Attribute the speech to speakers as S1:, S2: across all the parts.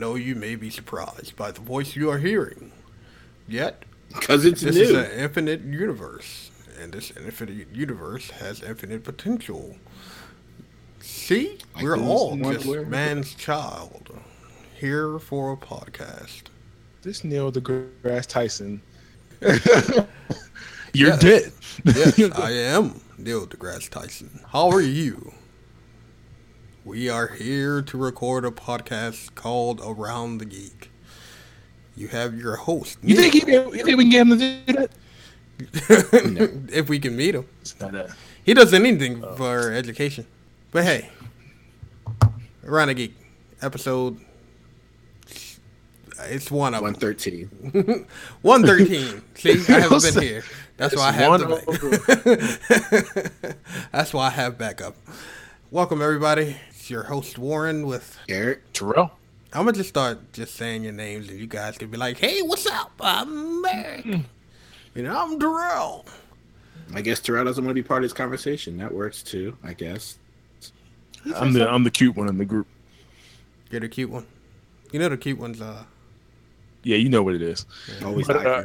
S1: back, everyone. I know you may be surprised by the voice you are hearing. Yet,
S2: Because it's
S1: this
S2: new.
S1: is an infinite universe, and this infinite universe has infinite potential. See,
S2: Like
S1: we're all just man's child here for a podcast.
S3: This Neil deGrasse Tyson.
S1: You're
S3: You're dead.
S1: Yes, I am Neil deGrasse Tyson. How are you? We are here to record a podcast called Around the Geek. You have your host.
S3: You think he, you think we can get him to do that?
S1: if we can meet him.
S3: It's not that.
S1: He does anything for education. But hey, Around the Geek, episode. It's one of them.
S2: 113.
S1: 113. See, I haven't been here. That's why I have
S3: one
S1: the That's why I have backup. Welcome everybody. It's your host Warren with
S2: Garrett.
S3: Terrell.
S1: I'm gonna just start just saying your names and you guys can be like, hey, what's up? I'm Merrick. You know, I'm Terrell."
S2: I guess Terrell doesn't want to be part of this conversation. That works too, I guess.
S3: I'm the I'm the cute one in the group.
S1: You're the cute one. You know the cute ones uh
S3: Yeah, you know what it is.
S2: Always
S3: But, uh.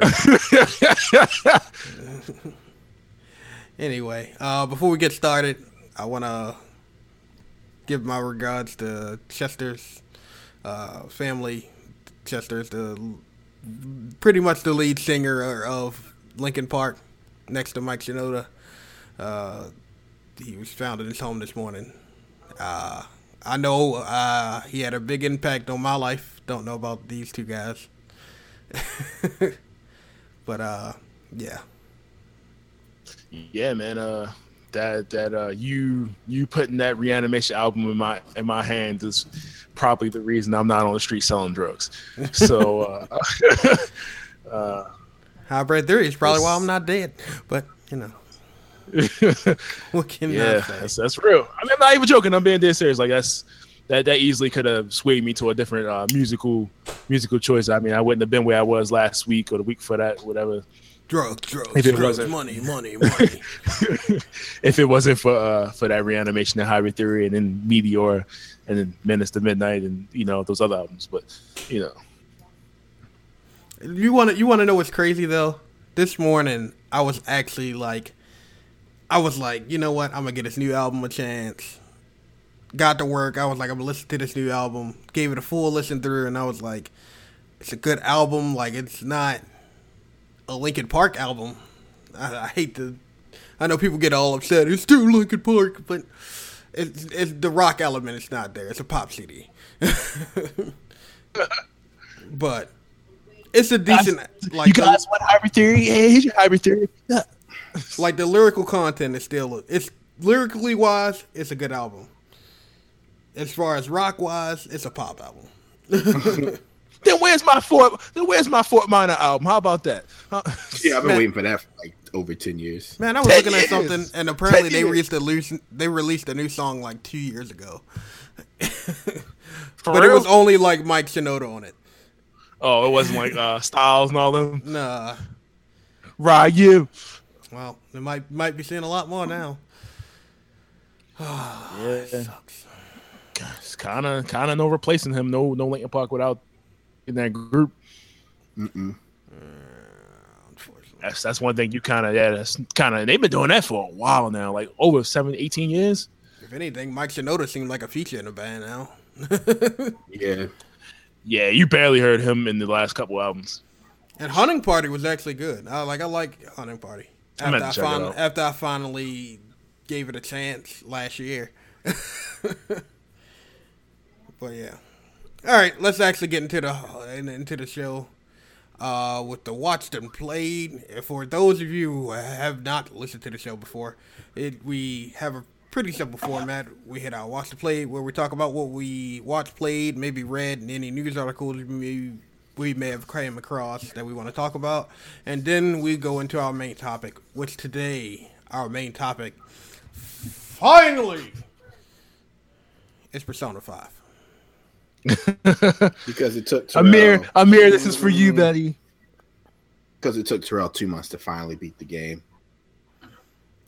S1: Anyway, uh, before we get started, I want to give my regards to Chester's uh, family. Chester's the pretty much the lead singer of Linkin Park, next to Mike Shinoda. Uh, he was found in his home this morning. Uh, I know uh, he had a big impact on my life. Don't know about these two guys, but uh, yeah.
S3: yeah, man. That that uh, you you putting that reanimation album in my in my hand is probably the reason I'm not on the street selling drugs. So, uh, uh,
S1: Hybrid theory is probably why I'm not dead. But you know, what can
S3: yeah,
S1: I say?
S3: that's, that's real. I mean, I'm not even joking. I'm being dead serious. Like that's that that easily could have swayed me to a different uh, musical musical choice. I mean, I wouldn't have been where I was last week or the week for that, whatever.
S1: Drugs, drugs,
S3: If it
S1: drugs,
S3: wasn't-
S1: money, money, money.
S3: if it wasn't for uh, for that reanimation and hybrid theory and then Meteora and then Minutes to Midnight and you know those other albums but you know
S1: you want to you want to know what's crazy though? This morning I was actually like, I was like, you know what? I'm gonna get this new album a chance. Got to work. I was like, I'm gonna listen to this new album. Gave it a full listen through, and I was like, it's a good album. Like it's not a Linkin Park album. I, I hate to. I know people get all upset. It's still Linkin Park, but it's, it's the rock element. It's not there. It's a pop CD. but it's a decent. Like
S3: you guys want hybrid theory here's your hybrid theory yeah.
S1: like the lyrical content is still it's lyrically wise it's a good album as far as rock wise it's a pop album
S3: then where's my fort then where's my fort minor album? How about that? Huh?
S2: yeah, I've been
S1: Man.
S2: waiting for that for like over 10 years.
S1: man i was
S3: Ten
S1: looking at something and apparently
S3: Ten
S1: they released a loose they released a new song like two years ago.
S3: For
S1: but it was only like mike shinoda on it.
S3: Oh it wasn't like uh styles and all them?
S1: Nah.
S3: Ryu
S1: well they might might be seeing a lot more now.
S3: Yeah.
S1: sucks.
S3: It's kind of kind of no replacing him no no Linkin Park without in that group
S1: unfortunately
S3: that's that's one thing you kind of yeah that's kind of they've been doing that for a while now like over seven 18 years
S1: if anything mike shinoda seemed like a feature in the band now
S2: Yeah.
S3: Yeah, you barely heard him in the last couple albums.
S1: And Hunting Party was actually good. I like I like Hunting Party. After
S3: gonna
S1: I, fin- after I finally gave it a chance last year. but yeah. All right, let's actually get into the into the show. Uh, with the watched and played. For those of you who have not listened to the show before, it we have a pretty simple format. We hit our watch and play where we talk about what we watched, played, maybe read, and any news articles we may, we may have came across that we want to talk about, and then we go into our main topic, which today our main topic, finally, is Persona Five.
S2: Because it took Terrell,
S3: Amir, Amir, this is for you, mm-hmm. buddy.
S2: because it took Terrell two months to finally beat the game.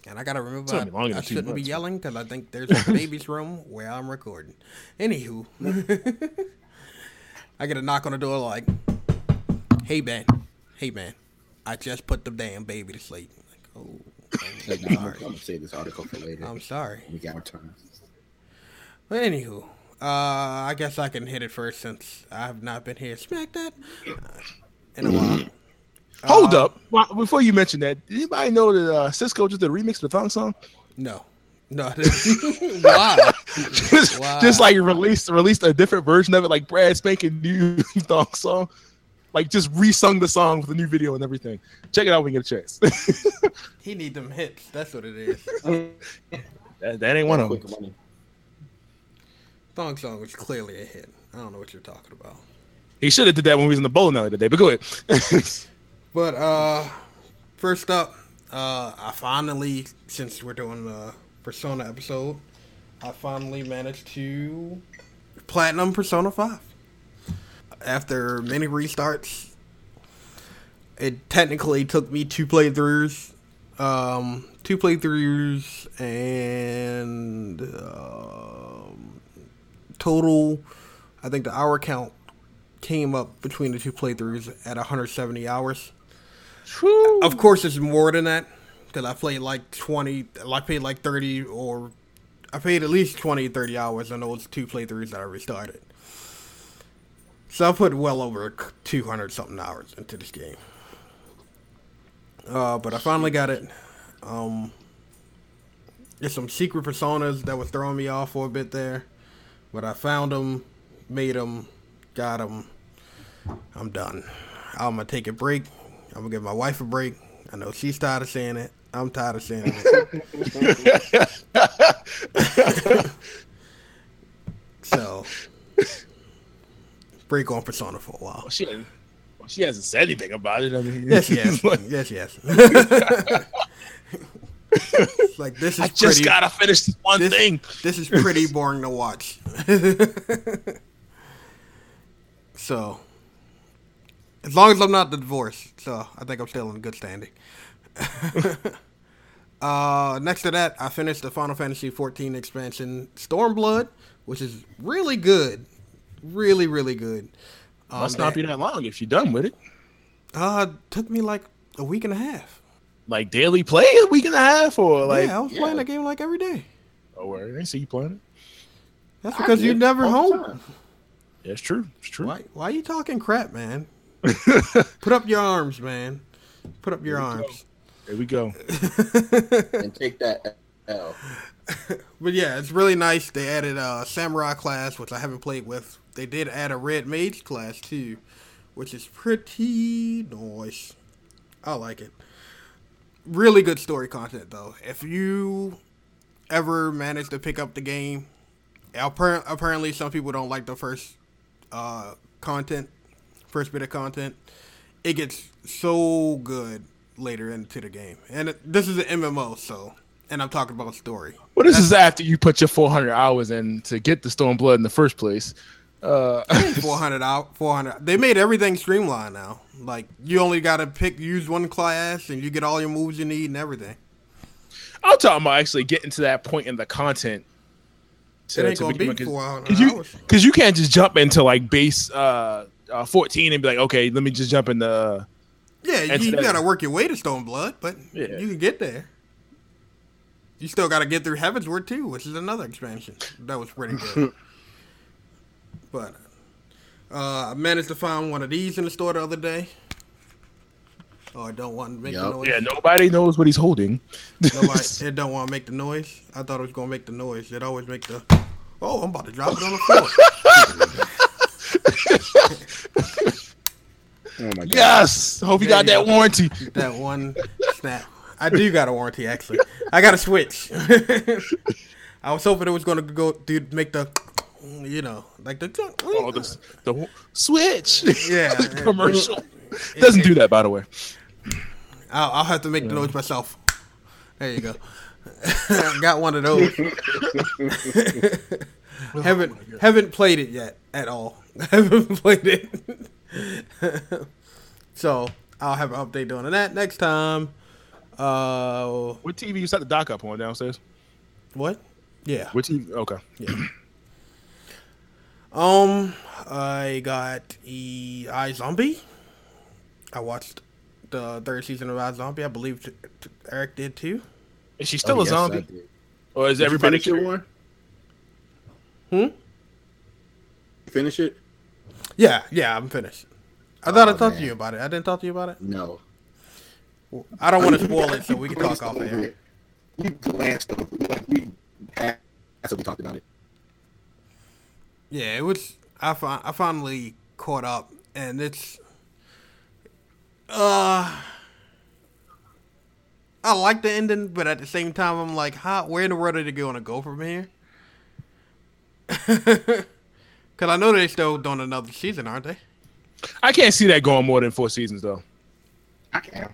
S1: And I gotta remember, I, I shouldn't be yelling because I think there's a baby's room where I'm recording. Anywho, I get a knock on the door like, "Hey man, hey man, I just put the damn baby to sleep." Like, oh,
S2: Like, no, I'm gonna save this article for later.
S1: I'm sorry.
S2: we got our time.
S1: But anywho, uh, I guess I can hit it first since I have not been here. Smack that uh, in a while.
S3: Hold
S1: Uh,
S3: up. Well, Before you mention that, did anybody know that uh, Sisqó just did a remix of the thong song?
S1: No, no. wow.
S3: just,
S1: Wow.
S3: just like released released a different version of it, like Brad spanking new thong song. Like just resung the song with a new video and everything. Check it out when you get a chance.
S1: He need them hits. That's what it is.
S3: that, that ain't one of them.
S1: Thong song was clearly a hit. I don't know what you're talking about.
S3: He should have did that when we was in the bowling alley today. But go ahead.
S1: But uh, first up, uh, I finally, since we're doing the Persona episode, I finally managed to platinum Persona Five. After many restarts, it technically took me two playthroughs, um, two playthroughs, and um, total. I think the hour count came up between the two playthroughs at 170 hours. True. Of course, it's more than that because I played like 20, I played like 30 or I played at least 20, 30 hours on those two playthroughs that I restarted. So I put well over 200 something hours into this game. Uh, but I finally got it. Um, there's some secret personas that was throwing me off for a bit there, but I found them, made them, got them. I'm done. I'm gonna take a break. I'm gonna give my wife a break. I know she's tired of saying it. I'm tired of saying it. so, break on Persona for a while.
S3: she, well, she hasn't said anything about it. I mean,
S1: Yes, yes, yes, yes. Like this is
S3: I just
S1: pretty.
S3: gotta finish this one
S1: this,
S3: thing.
S1: this is pretty boring to watch. so, as long as I'm not divorced, so I think I'm still in good standing. uh, next to that, I finished the Final Fantasy XIV expansion Stormblood, which is really good, really really good. Um,
S3: Must not
S1: that-
S3: be that long if you're done with it.
S1: Uh, took me like a week and a half.
S3: Like daily play a week and a half, or like
S1: yeah, I was playing
S2: yeah.
S1: that game like every day.
S3: oh, word. I see you playing it.
S1: That's because you're never home.
S2: That's
S3: Yeah, true. It's true.
S1: Why? Why are you talking crap, man? Put up your arms, man. Put up your arms.
S3: There we go.
S2: And take that L.
S1: But yeah, it's really nice. They added a samurai class, which I haven't played with. They did add a red mage class too, which is pretty nice. I like it. Really good story content though. If you ever manage to pick up the game, apparently some people don't like the first uh, content, first bit of content. It gets so good later into the game, and this is an MMO, so. And I'm talking about story.
S3: Well, this is after you put your 400 hours in to get the Storm Blood in the first place. Uh,
S1: 400 out 400 they made everything streamlined now like you only gotta pick use one class and you get all your moves you need and everything
S3: I'm talking about actually getting to that point in the content.
S1: it ain't gonna be
S3: with,
S1: 400
S3: Cause you, you can't just jump into like base uh, uh 14 and be like, okay, let me just jump into. Uh,
S1: yeah you, you gotta work your way to Stormblood but
S3: Yeah.
S1: you can get there you still gotta get through heavensward too which is another expansion that was pretty good but uh i managed to find one of these in the store the other day oh i don't want to make the noise
S3: yeah, nobody knows what he's holding.
S1: Nobody, it don't want to make the noise. I thought it was gonna make the noise. It always make the. Oh, I'm about to drop it on the floor.
S2: Oh my god.
S3: yes, hope you
S1: There
S3: got
S1: you
S3: that
S1: go.
S3: warranty.
S1: that one snap. I do got a warranty actually. I got a switch. I was hoping it was gonna go, dude, make the, you know, like the.
S3: Oh, the, the switch.
S1: Yeah.
S3: the commercial doesn't do that, by the way.
S1: I'll, I'll have to make the noise myself. There you go. got one of those. haven't haven't played it yet at all. haven't played it. so I'll have an update on that next time. Uh,
S3: What TV you set the dock up on downstairs?
S1: what? Yeah.
S3: What TV? Okay.
S1: Um, I got e iZombie. I watched the third season of iZombie. I believe t- t- Eric did too.
S3: Is she still
S2: Oh,
S3: a
S2: yes,
S3: zombie, or is
S2: Did
S3: everybody?
S2: finish it, Warren?
S1: Hmm.
S2: Finish it?
S1: Yeah, yeah, I'm finished. I thought I
S2: Oh,
S1: talked to you about it. I didn't talk to you about it.
S2: No.
S1: I don't want to spoil it, so we can talk off air.
S2: We glanced over. Like we had. That's what we talked about it.
S1: Yeah, it was. I fin- I finally caught up, and it's. Uh. I like the ending, but at the same time, I'm like, how? Where in the world are they going to go from here? Because I know they're still doing another season, aren't they?
S3: I can't see that going more than four seasons though.
S2: I can.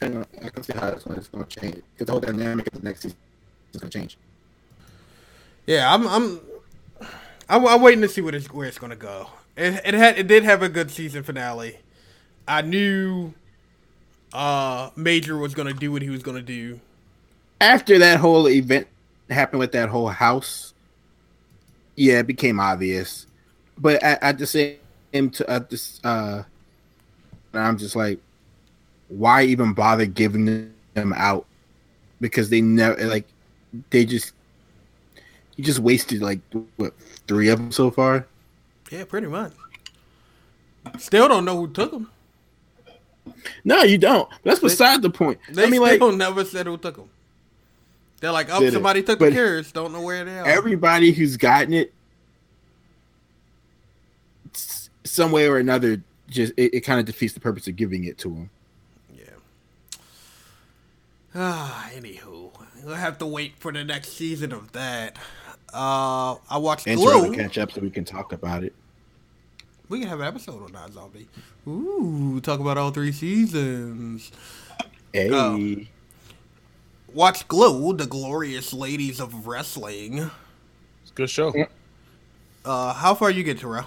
S2: not I can see how it's going, it's going to change. Because the whole dynamic of the next season is going to change.
S1: Yeah, I'm. I'm. I'm, I'm waiting to see what it's, where it's gonna go. It, it had. It did have a good season finale. I knew. Uh, Major was gonna do what he was gonna do.
S2: After that whole event happened with that whole house, yeah, it became obvious. But at, at the same to this, uh, I'm just like, why even bother giving them out? Because they never like, they just, you just wasted like what three of them so far.
S1: Yeah, pretty much. Still don't know who took them.
S2: No, you don't. That's beside the point.
S1: They
S2: I mean,
S1: still
S2: like
S1: never said who took him. They're like, oh,
S2: Did it.
S1: somebody took the
S2: But-
S1: cures. Don't know where they are.
S2: everybody who's gotten it, some way or another, just it, it kind of defeats the purpose of giving it to them.
S1: yeah. Ah, anywho, we'll have to wait for the next season of that. Uh, I watched
S2: And
S1: Glow.
S2: try to catch up so we can talk about it.
S1: We can have an episode on that zombie. Ooh, talk about all three seasons.
S2: Hey,
S1: Oh. Watch Glow, the glorious ladies of wrestling.
S3: It's a good show.
S1: Uh, how far you get, Terrell?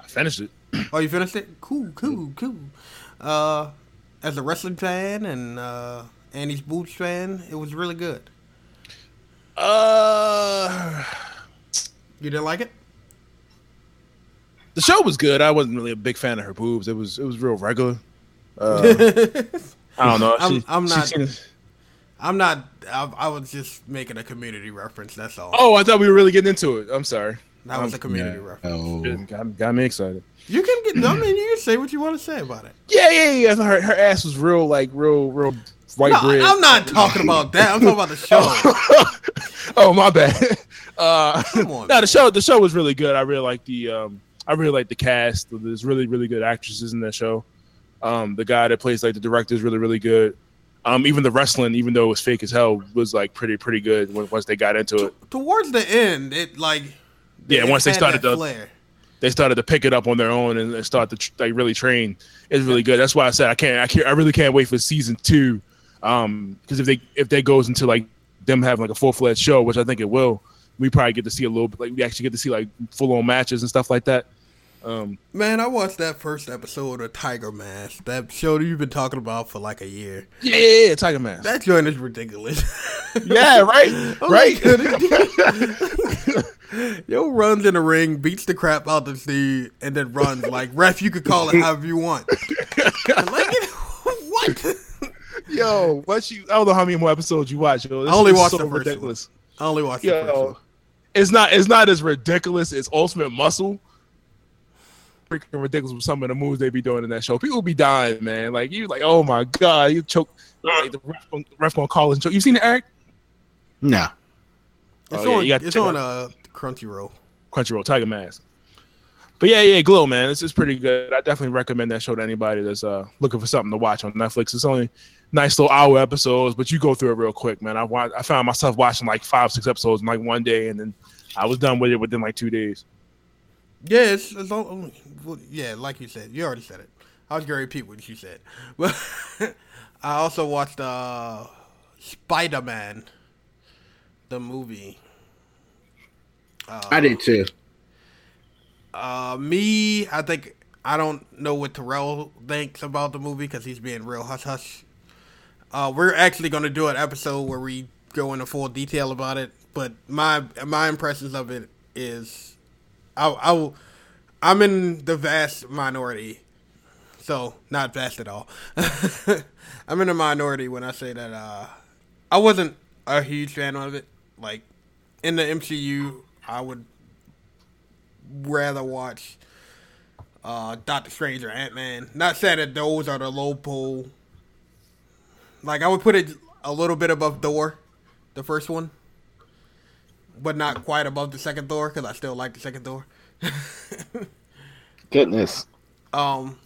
S3: I finished it.
S1: Oh, you finished it? Cool, cool, cool. Uh, as a wrestling fan and uh, Annie's Boobs fan, it was really good.
S3: Uh,
S1: You didn't like it?
S3: the show was good. I wasn't really a big fan of her boobs. It was it was real regular. Uh, I don't know.
S1: I'm- I'm not-
S3: seemed-
S1: I'm not. I, I was just making a community reference. That's all.
S3: oh, I thought we were really getting into it. I'm sorry.
S1: that was a community reference.
S2: Oh,
S3: Got, got me excited.
S1: You can get. I mean, you can say what you want to say about it.
S3: Yeah, yeah, yeah. I thought Her, her ass was real, like real, real white
S1: No,
S3: bread.
S1: I'm not talking about that. I'm talking about the show.
S3: oh my bad. Uh,
S1: Come on,
S3: no, the show the show was really good. I really like the um, I really like the cast. There's really really good actresses in that show. Um, the guy that plays like the director is really really good. Um, even the wrestling, even though it was fake as hell, was like pretty pretty good when, once they got into it.
S1: Towards the end, it like
S3: Yeah,
S1: it
S3: once they started to-
S1: flair.
S3: They started to pick it up on their own and, start to like really train. It's really good. That's why I said I can't. I can't. I really can't wait for season two. Um, because if they if that goes into like them having like a full fledged show, which I think it will, we probably get to see a little bit. Like we actually get to see like full on matches and stuff like that. Um,
S1: Man, I watched that first episode of Tiger Mask, that show that you've been talking about for like a year.
S3: yeah, yeah, yeah, Tiger Mask.
S1: That joint is ridiculous.
S3: yeah, right, right.
S1: Yo runs in the ring, beats the crap out this dude, and then runs like ref. You could call it however you want. Like, what?
S3: Yo, what you? I don't know how many more episodes you watch. Yo, This
S1: I only
S3: is
S1: watched
S3: so
S1: the first
S3: ridiculous.
S1: I only watched the first
S3: Yo,
S1: one.
S3: it's not. It's not as ridiculous as Ultimate Muscle. Freaking ridiculous with some of the moves they be doing in that show. People be dying, man. Like you, like oh my god, you choke. Like, the ref, gonna- ref gonna call and choke. You seen it, Eric?
S2: no.
S1: It's
S3: Oh, yeah,
S1: on.
S3: you got
S1: it's on
S3: it
S1: uh, Crunchyroll.
S3: Crunchyroll, Tiger Mask. But yeah, yeah, Glow, man, this is pretty good. I definitely recommend that show to anybody that's uh looking for something to watch on Netflix. It's only nice little hour episodes, but you go through it real quick, man. I wa- I found myself watching like five, six episodes in like one day, and then I was done with it within like two days.
S1: Yeah, it's, it's all, yeah, like you said. You already said it. I was going to repeat what you said. But I also watched uh, Spider Man, the movie.
S2: I did too.
S1: Uh, me, I think I don't know what Terrell thinks about the movie because he's being real hush hush. Uh, we're actually going to do an episode where we go into full detail about it. But my my impressions of it is, I, I I'm in the vast minority, so not vast at all. I'm in a minority when I say that uh, I wasn't a huge fan of it. Like in the MCU, I would rather watch uh, Doctor Strange or Ant Man. Not saying that those are the low pull. Like I would put it a little bit above Thor, the first one, but not quite above the second Thor because I still like the second Thor.
S2: Goodness.
S1: Um,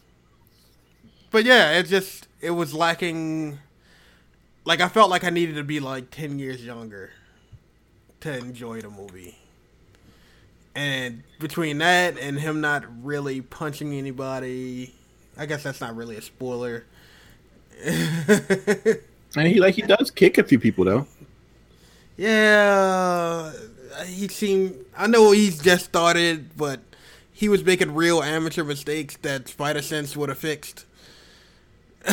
S1: but yeah, it just it was lacking. Like I felt like I needed to be like ten years younger to enjoy the movie. And between that and him not really punching anybody, I guess that's not really a spoiler.
S2: And he like he does kick a few people though.
S1: Yeah, he seemed. I know he's just started, but he was making real amateur mistakes that Spider Sense would have fixed.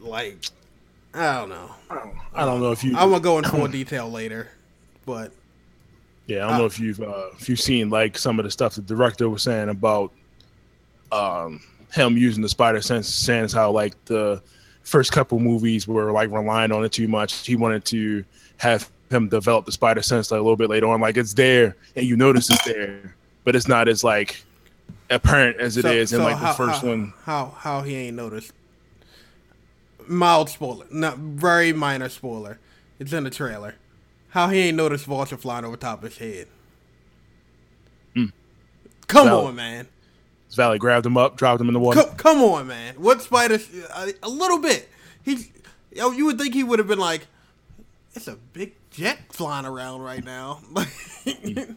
S1: like, I don't know.
S3: I don't know if you.
S1: I'm gonna go into more detail later, but
S3: Yeah, I don't know if you've uh, if you've seen like some of the stuff the director was saying about um, him using the spider sense, saying how like the first couple movies were like relying on it too much. He wanted to have him develop the spider sense like a little bit later on. Like it's there and you notice it's there, but it's not as like apparent as it is
S1: so-
S3: in
S1: so
S3: like
S1: how-
S3: the first
S1: how-
S3: one.
S1: How how he ain't noticed? Mild spoiler, not very minor spoiler. It's in the trailer. How he ain't noticed vulture flying over top of his head?
S3: Hmm.
S1: Come
S3: Valid.
S1: on, man.
S3: Valley grabbed him up, dropped him in the water.
S1: Come, come on, man. What spider? A, a little bit. He, yo, you would think he would have been like, it's a big jet flying around right now. Like,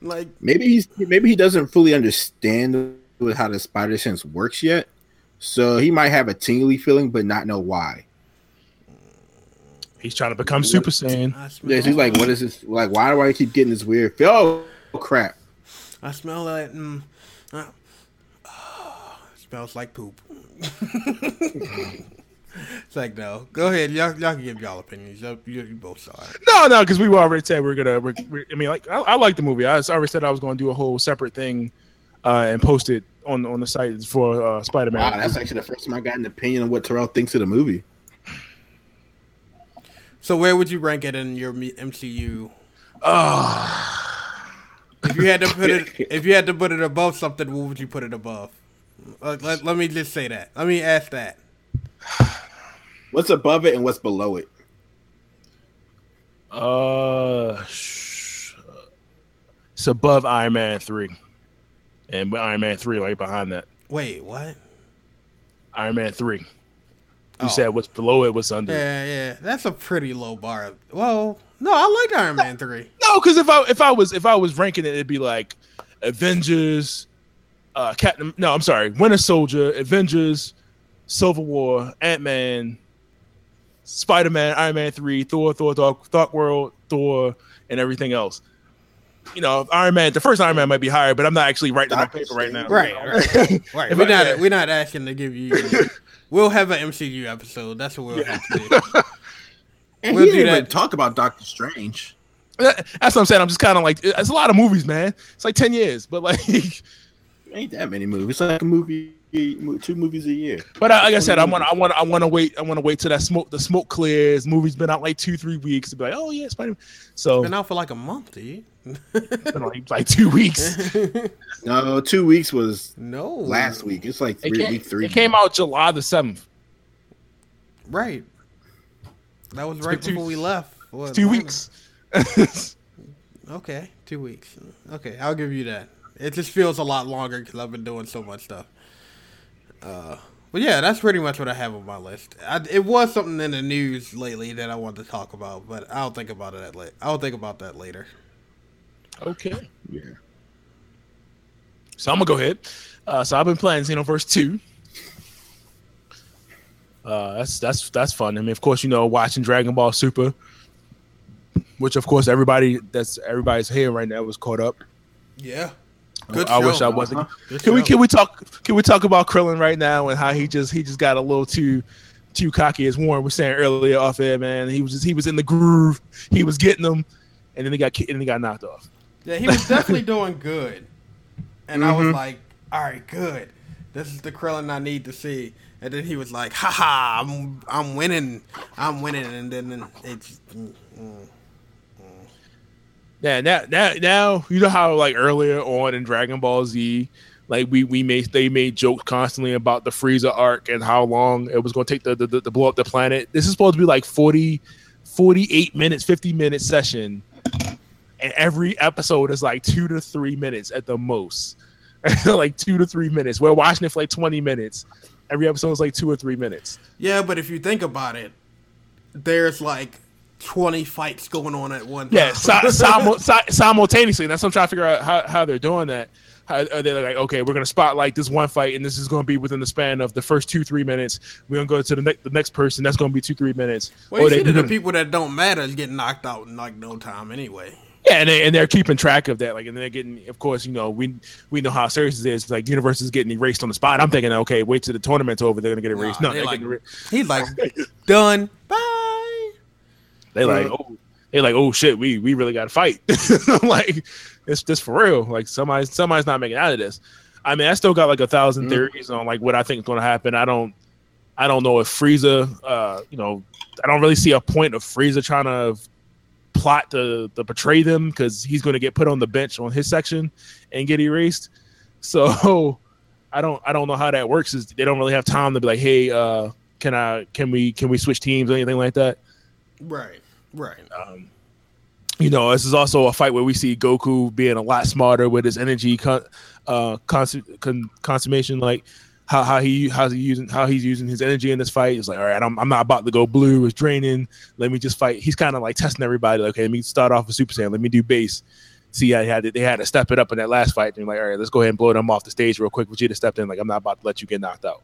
S1: like
S2: Maybe he's maybe he doesn't fully understand how the spider sense works yet. So he might have a tingly feeling, but not know why.
S3: He's trying to become Super Saiyan.
S2: Yeah, he's like, what is this? Like, why do I keep getting this weird feel? Oh crap!
S1: I smell that. Mm, uh, smells like poop. it's like no. Go ahead, y'all. Y'all can give y'all opinions. Y'all, you, you both saw it.
S3: No, no, because we were already said we're gonna. We're, we're, I mean, like I, I like the movie. I already said I was going to do a whole separate thing uh, and post it on on the site for uh, Spider Man.
S2: Wow, that's actually the first time I got an opinion on what Terrell thinks of the movie.
S1: So where would you rank it in your MCU?
S3: Ah.
S1: If you had to put it, if you had to put it above something, what would you put it above? Uh, let, let me just say that. Let me ask that.
S2: What's above it and what's below it?
S3: Uh, it's above Iron Man three, and Iron Man three right behind that.
S1: Wait, what?
S3: Iron Man three. You
S1: Oh.
S3: said what's below it, what's under. it.
S1: Yeah, yeah, that's a pretty low bar. Well, no, I like Iron Man three.
S3: No, because if I if I was if I was ranking it, it'd be like Avengers, uh, Captain. No, I'm sorry, Winter Soldier, Avengers, Civil War, Ant Man, Spider Man, Iron Man three, Thor, Thor, Dark, Dark World, Thor, and everything else. You know, Iron Man. The first Iron Man might be higher, but I'm not actually writing it on paper right now.
S1: Right, right, right. We're
S3: I-
S1: not we're not asking to give you. We'll have an MCU episode. That's what we'll have to do.
S2: And
S1: We'll
S2: he
S1: do
S2: didn't even
S1: that.
S2: talk about Doctor Strange.
S3: That's what I'm saying. I'm just kind of like, it's a lot of movies, man. It's like ten years, but like,
S2: Ain't that many movies? It's like a movie, two movies a year.
S3: But uh, like I said, I want, I want, I want to wait. I want to wait till that smoke, the smoke clears. Movie's been out like two, three weeks to be like, oh yeah, Spider. So
S1: Been out for like a month, dude.
S3: been like, like two weeks.
S2: No, two weeks was
S1: no,
S2: last week. It's like
S3: It
S2: three,
S3: came,
S2: week three.
S3: it came out July the seventh.
S1: Right. That was right
S3: two-
S1: before we left. What,
S3: Two weeks.
S1: Okay, two weeks. Okay, I'll give you that. It just feels a lot longer because I've been doing so much stuff. Uh, but yeah, that's pretty much what I have on my list. I, it was something in the news lately that I wanted to talk about, but I'll think about it at late. I'll think about that later.
S3: okay.
S2: yeah.
S3: So I'm gonna go ahead. Uh, so I've been playing Xenoverse two. Uh, that's that's that's fun. I mean, of course, you know, watching Dragon Ball Super, which of course everybody that's everybody's here right now was caught up.
S1: Yeah. Good
S3: I wish. I wasn't.
S2: Uh-huh.
S1: Good
S3: Can we can we talk can we talk about Krillin right now and how he just he just got a little too too cocky as Warren was saying earlier off air, man. He was just he was in the groove. He was getting them, and then he got and he got knocked off.
S1: Yeah, he was definitely doing good. And I was
S2: Mhm.
S1: like, all right, good. This is the Krillin I need to see. And then he was like, haha, I'm, I'm winning. I'm winning. And then it's. mm, mm.
S3: Yeah, now, now, now, you know how like earlier on in Dragon Ball Z, like we we made they made jokes constantly about the Frieza arc and how long it was going to take the, to, to blow up the planet. This is supposed to be like 40, 48 minutes, fifty minute session, and every episode is like two to three minutes at the most, like two to three minutes. We're watching it for like twenty minutes. Every episode is like two or three minutes.
S1: Yeah, but if you think about it, there's like 20 fights going on at one time.
S3: Yeah, si- simu- si- simultaneously. That's what I'm trying to figure out how, how they're doing that. How are they like, okay, we're gonna spotlight this one fight, and this is gonna be within the span of the first two three minutes. We're gonna go to the next the next person. That's gonna be two three minutes.
S1: well, you
S3: they-
S1: see that the people that don't matter is getting knocked out in like no time anyway.
S3: yeah, and, they, and they're keeping track of that. Like, and they're getting, of course, you know, we we know how serious it is. Like, universe is getting erased on the spot. I'm thinking, okay, wait till the tournament's over. They're gonna get erased.
S1: Nah,
S3: no,
S1: they
S3: they're
S1: like- He's like, done. Bye.
S3: they like, oh, they like, oh shit, we we really got to fight. like, it's just for real. Like, somebody's somebody's not making out of this. I mean, I still got like a thousand
S2: Mhm.
S3: theories on like what I think is going to happen. I don't, I don't know if Frieza, uh, you know, I don't really see a point of Frieza trying to plot to to betray them because he's going to get put on the bench on his section and get erased. So, I don't, I don't know how that works. Is they don't really have time to be like, hey, uh, can I, can we, can we switch teams or anything like that?
S1: Right. Right.
S3: Um, you know, this is also a fight where we see Goku being a lot smarter with his energy con- uh, cons- con- consummation, like how how he how's he using how he's using his energy in this fight. It's like, all right, I'm, I'm not about to go blue. It's draining. Let me just fight. He's kind of like testing everybody. Like, okay, let me start off with Super Saiyan. Let me do base. See, I had to, they had to step it up in that last fight. And like, all right, let's go ahead and blow them off the stage real quick. Vegeta stepped in. Like, I'm not about to let you get knocked out.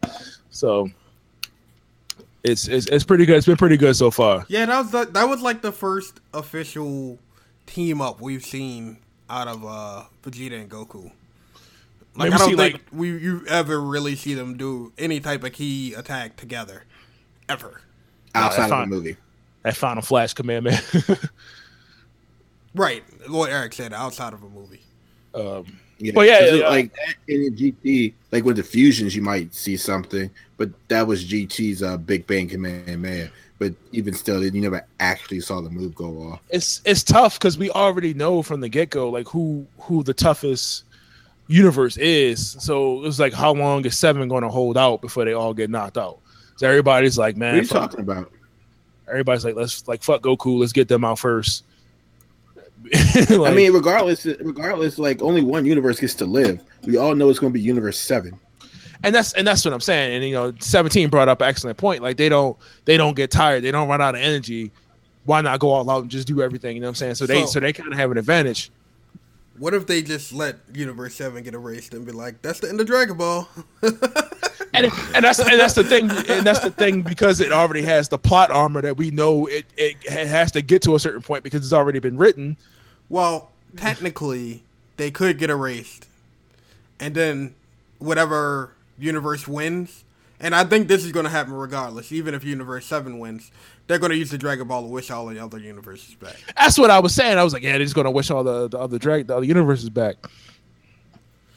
S3: So. It's, it's, it's pretty good. It's been pretty good so far.
S1: Yeah, that was the, that was like the first official team up we've seen out of uh Vegeta and Goku. Like
S3: Maybe
S1: I don't
S3: see,
S1: think
S3: like-
S1: we you ever really see them do any type of key attack together, ever.
S2: outside
S3: that's
S2: of
S3: fine.
S2: the movie.
S3: That final flash command, man.
S1: Right, what Eric said, outside of a movie.
S3: um,
S2: Yeah,
S3: Well, yeah, yeah.
S2: like in GT, like with the fusions, you might see something, but that was GT's uh, Big Bang Kamehameha. But even still, you never actually saw the move go off.
S3: it's it's tough because we already know from the get go like who who the toughest universe is. So it's like how long is Seven going to hold out before they all get knocked out? So everybody's like, man,
S2: What are you
S3: fuck-
S2: talking about?
S3: everybody's like, let's like fuck Goku, let's get them out first. Like,
S2: I mean, regardless, regardless, like only one universe gets to live. We all know it's going to be Universe Seven.
S3: and that's and that's what I'm saying. And you know, 17 brought up an excellent point. Like they don't they don't get tired, they don't run out of energy. Why not go all out and just do everything? You know what I'm saying? So they
S1: So-
S3: so they kind of have an advantage.
S1: What if they just let Universe Seven get erased and be like, "That's the end of Dragon Ball"?
S3: and and that's and that's the thing and that's the thing because it already has the plot armor that we know it it has to get to a certain point because it's already been written.
S1: Well, technically, they could get erased, and then whatever universe wins, and I think this is going to happen regardless. Even if Universe Seven wins, they're going to use the Dragon Ball to wish all the other universes back.
S3: That's what I was saying. I was like, yeah, they're just gonna wish all the the other drag the other universes back.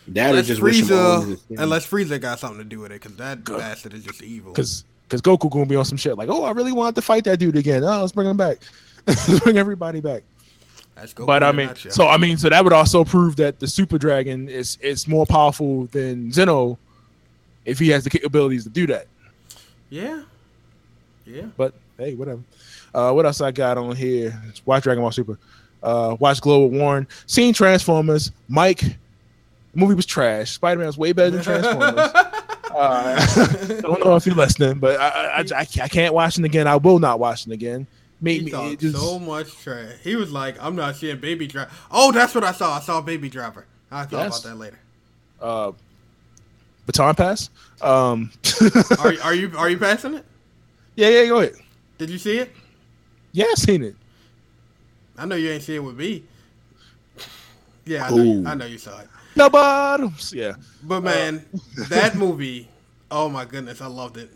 S2: That
S1: Unless
S2: is just wish them all
S1: Frieza,
S2: into
S1: unless Frieza got something to do with it, because that bastard is just evil.
S3: Because because Goku gonna be on some shit like, oh, I really wanted to fight that dude again. Oh, let's bring him back. let's bring everybody back. But I mean, so I mean, so that would also prove that the Super Dragon is is more powerful than Zeno if he has the capabilities to do that.
S1: yeah, yeah.
S3: But hey, whatever. Uh, what else I got on here? Watch Dragon Ball Super. Uh, watch Glow with Warren. Seen Transformers. Mike. The movie was trash. Spider Man was way better than Transformers. uh, I don't know if you're listening, but I, I, I, I can't watch it again. I will not watch it again. Made
S1: He
S3: me it
S1: talked
S3: just,
S1: so much trash. He was like, "I'm not seeing Baby Driver." Oh, that's what I saw. I saw Baby Driver. I thought
S3: Yes.
S1: about that later.
S3: uh, baton pass. Um,
S1: Are, are you are you passing it?
S3: yeah, yeah, go ahead.
S1: Did you see it?
S3: Yeah, I seen it.
S1: I know you ain't seen it with me. Yeah, I know, you, I know you saw it.
S3: The bottoms. Yeah.
S1: But man, that movie, oh my goodness, I loved it.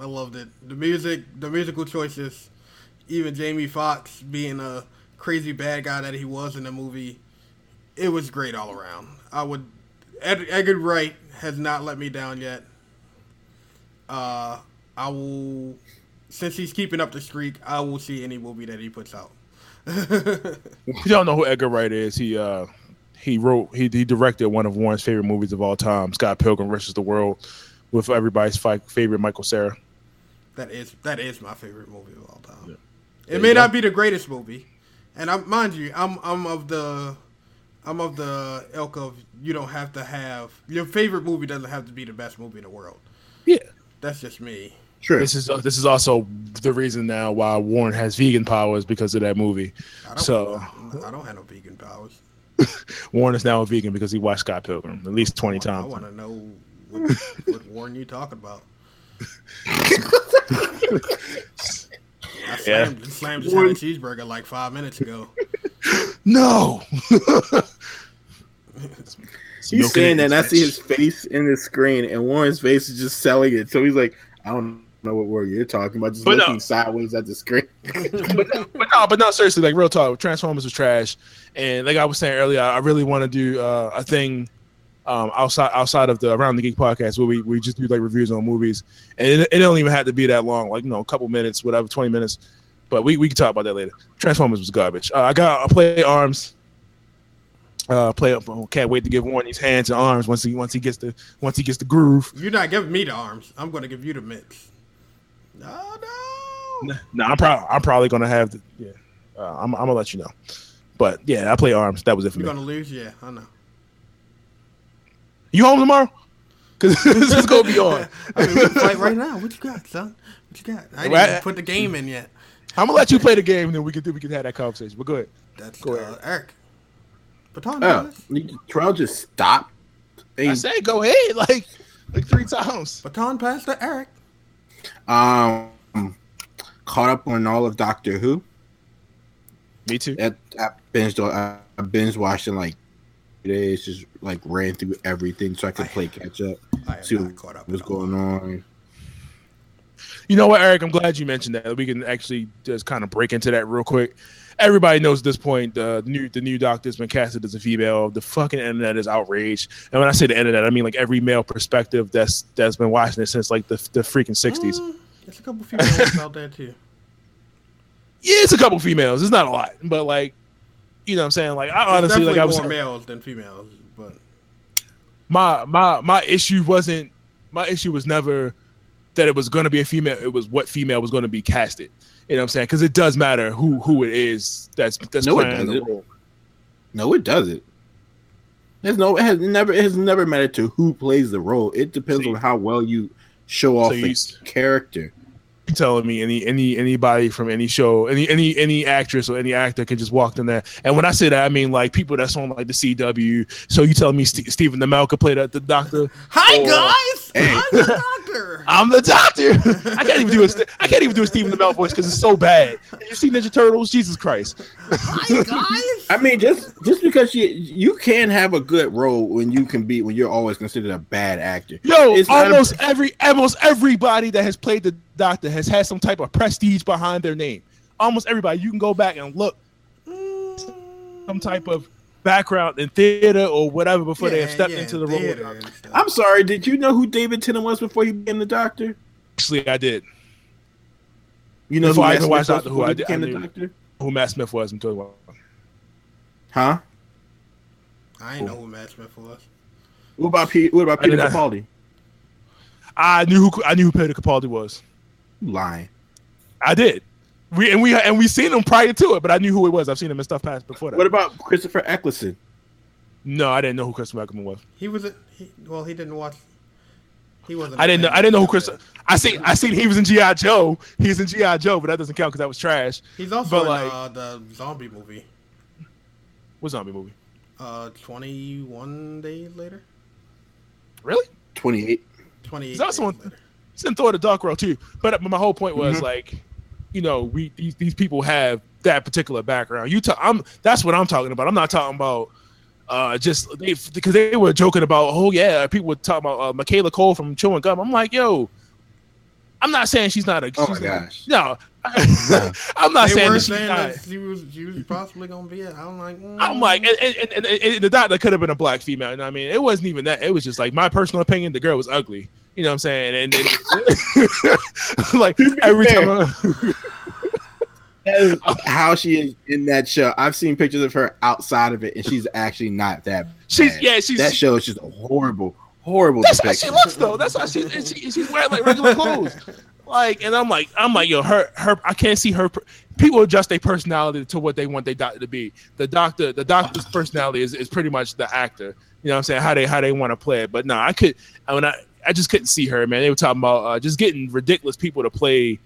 S1: I loved it. The music, the musical choices, even Jamie Foxx being a crazy bad guy that he was in the movie, it was great all around. I would Ed, Edgar Wright has not let me down yet. Uh, I will since he's keeping up the streak, I will see any movie that he puts out.
S3: You don't know who Edgar Wright is, he uh he wrote he, he directed one of Warren's favorite movies of all time, Scott Pilgrim versus the World, with everybody's fi- favorite Michael Cera.
S1: That is that is my favorite movie of all time.
S3: Yeah.
S1: It may
S3: go.
S1: not be the greatest movie, and I mind you, I'm I'm of the I'm of the ilk of you don't have to have your favorite movie doesn't have to be the best movie in the world.
S3: Yeah.
S1: That's just me.
S2: True.
S3: This is uh, this is also the reason now why Warren has vegan powers because of that movie.
S1: I don't,
S3: So
S1: I don't have no vegan powers.
S3: Warren is now a vegan because he watched Scott Pilgrim at least twenty
S1: I
S3: times.
S1: I want to know what, what Warren you talking about. I slammed, slammed just had a cheeseburger like five minutes ago.
S3: No.
S2: He's saying that, and I see his face in the screen, and Warren's face is just selling it. So he's like, I don't know what word you're talking about, just
S3: But no.
S2: looking sideways at the screen.
S3: but, no, but no, but no, seriously, like real talk, Transformers was trash, and like I was saying earlier, I really want to do uh, a thing um, outside outside of the Around the Geek podcast where we, we just do like reviews on movies, and it, it don't even have to be that long, like you know, a couple minutes, whatever, twenty minutes. But we, we can talk about that later. Transformers was garbage. Uh, I got I play arms. Uh, play up. Can't wait to give Warren these hands and arms once he once he gets the once he gets the groove.
S1: You're not giving me the arms. I'm going to give you the mitts. No, no.
S3: No, I'm probably I'm probably gonna have the yeah. Uh, I'm, I'm gonna let you know. But yeah, I play arms. That was it for
S1: You're
S3: me.
S1: going to lose? Yeah, I know.
S3: You home tomorrow? Because this is gonna be on.
S1: I mean, fight right now. What you got, son? What you got? I didn't
S3: Right.
S1: even put the game in yet.
S3: I'm gonna let you play the game, and then we can do we can have that conversation. But go ahead.
S1: That's
S3: Go
S1: uh,
S3: ahead.
S1: Eric. Baton
S2: Oh,
S1: pass.
S2: Terrell just stopped.
S3: I
S2: Hey,
S3: say go ahead, like like three times.
S1: Baton pass to Eric.
S2: um, caught up on all of Doctor Who.
S3: Me too.
S2: At, I binged. I, I binge watched in like two days. Just like ran through everything so I could play catch up.
S1: I am
S2: See
S1: not caught up.
S2: What's going on?
S3: You know what, Eric? I'm glad you mentioned that. We can actually just kind of break into that real quick. Everybody knows at this point uh, the new the new Doctor's been casted as a female. The fucking internet is outraged, and when I say the internet, I mean like every male perspective that's that's been watching it since like the the freaking '60s.
S1: Mm, there's a couple females out there too.
S3: Yeah, it's a couple females. It's not a lot, but like, you know what I'm saying? Like, I honestly, like, I was
S1: more males than females, but
S3: my my my issue wasn't my issue was never that it was going to be a female. It was what female was going to be casted. You know what I'm saying? Because it does matter who who it is that's that's
S2: No, it
S3: playing the
S2: doesn't.
S3: role.
S2: No, it doesn't. There's no. It has never. It has never mattered to who plays the role. It depends
S3: See.
S2: on how well you show off
S3: So
S2: the character.
S3: You telling me any any anybody from any show, any any any actress or any actor can just walk in there. And when I say that, I mean like people that's on like the CW. So you telling me St- Stephen Amell could play the, the doctor?
S1: hi
S3: Or-
S1: guys,
S2: Hey.
S1: I'm the doctor.
S3: I'm the doctor. I can't even do a St- I can't even do a Stephen Amell voice because it's so bad. You see Ninja Turtles? Jesus Christ!
S1: hi guys.
S2: I mean, just just because you you can have a good role when you can be when you're always considered a bad actor.
S3: Yo,
S2: It's not a-
S3: almost every almost everybody that has played the Doctor has had some type of prestige behind their name. Almost everybody. You can go back and look some type of background in theater or whatever before they have stepped
S1: yeah,
S3: into the
S1: theater
S3: role.
S2: I'm sorry. Did you know who David Tennant was before he became the Doctor?
S3: Actually, I did.
S2: You know
S3: Before
S2: who
S3: I
S2: Matt
S3: even
S2: Smith
S3: watched
S2: was
S3: Doctor Who,
S2: before
S3: I
S2: he
S3: did- I
S2: became the
S3: knew.
S2: Doctor?
S3: Who Matt Smith was? I'm talking about.
S2: Huh?
S1: I ain't know who Matt Smith was.
S2: What about P- What about Peter
S3: did
S2: Capaldi?
S3: I knew who I knew who Peter Capaldi was.
S2: Lying.
S3: I did. We and we and we seen him prior to it, but I knew who it was. I've seen him in stuff past before that.
S2: What about Christopher Eccleston?
S3: no, I didn't know who Christopher Eccleston was.
S1: He was a he, well. He didn't watch. He wasn't.
S3: I didn't know.
S1: a
S3: I didn't know who
S1: fan.
S3: Chris. I seen. I seen he was in GI Joe. He's in GI Joe, but that doesn't count because that was trash.
S1: He's also
S3: But,
S1: in
S3: like-
S1: uh, the zombie movie.
S3: What zombie movie?
S1: Uh, twenty one days later.
S3: Really?
S2: Twenty eight.
S1: Twenty eight.
S3: He's also in, he's in Thor: The Dark World too. But my whole point was
S2: Mhm.
S3: like, you know, we these, these people have that particular background. You, ta- I'm that's what I'm talking about. I'm not talking about. Uh, just they because they were joking about, oh yeah, people were talking about uh, Michaela Coel from Chewing Gum. I'm like, yo, I'm not saying she's not a.
S2: Oh
S3: she's
S2: my
S3: not-
S2: gosh.
S3: No, I'm not
S1: They
S3: saying
S1: were
S3: that she's
S1: saying
S3: not.
S1: that she was she was possibly gonna be it. I'm like, mm.
S3: I'm like, and, and, and, and- and the doctor could have been a black female. You know what I mean, it wasn't even that. It was just like my personal opinion. The girl was ugly. You know what I'm saying? And, and like every time, I-
S2: That is how she is in that show. I've seen pictures of her outside of it, and she's actually not that.
S3: she's
S2: bad.
S3: yeah, she's
S2: that show is just horrible, horrible
S3: That's how she looks though. That's why she, she she's wearing like regular clothes. Like, and I'm like, I'm like, yo, her, her, I can't see her. per- People adjust their personality to what they want their doctor to be. The doctor, the doctor's personality is, is pretty much the actor. You know what I'm saying? How they how they want to play it. But no, I could. I mean, I, I just couldn't see her, man. They were talking about uh, just getting ridiculous people to play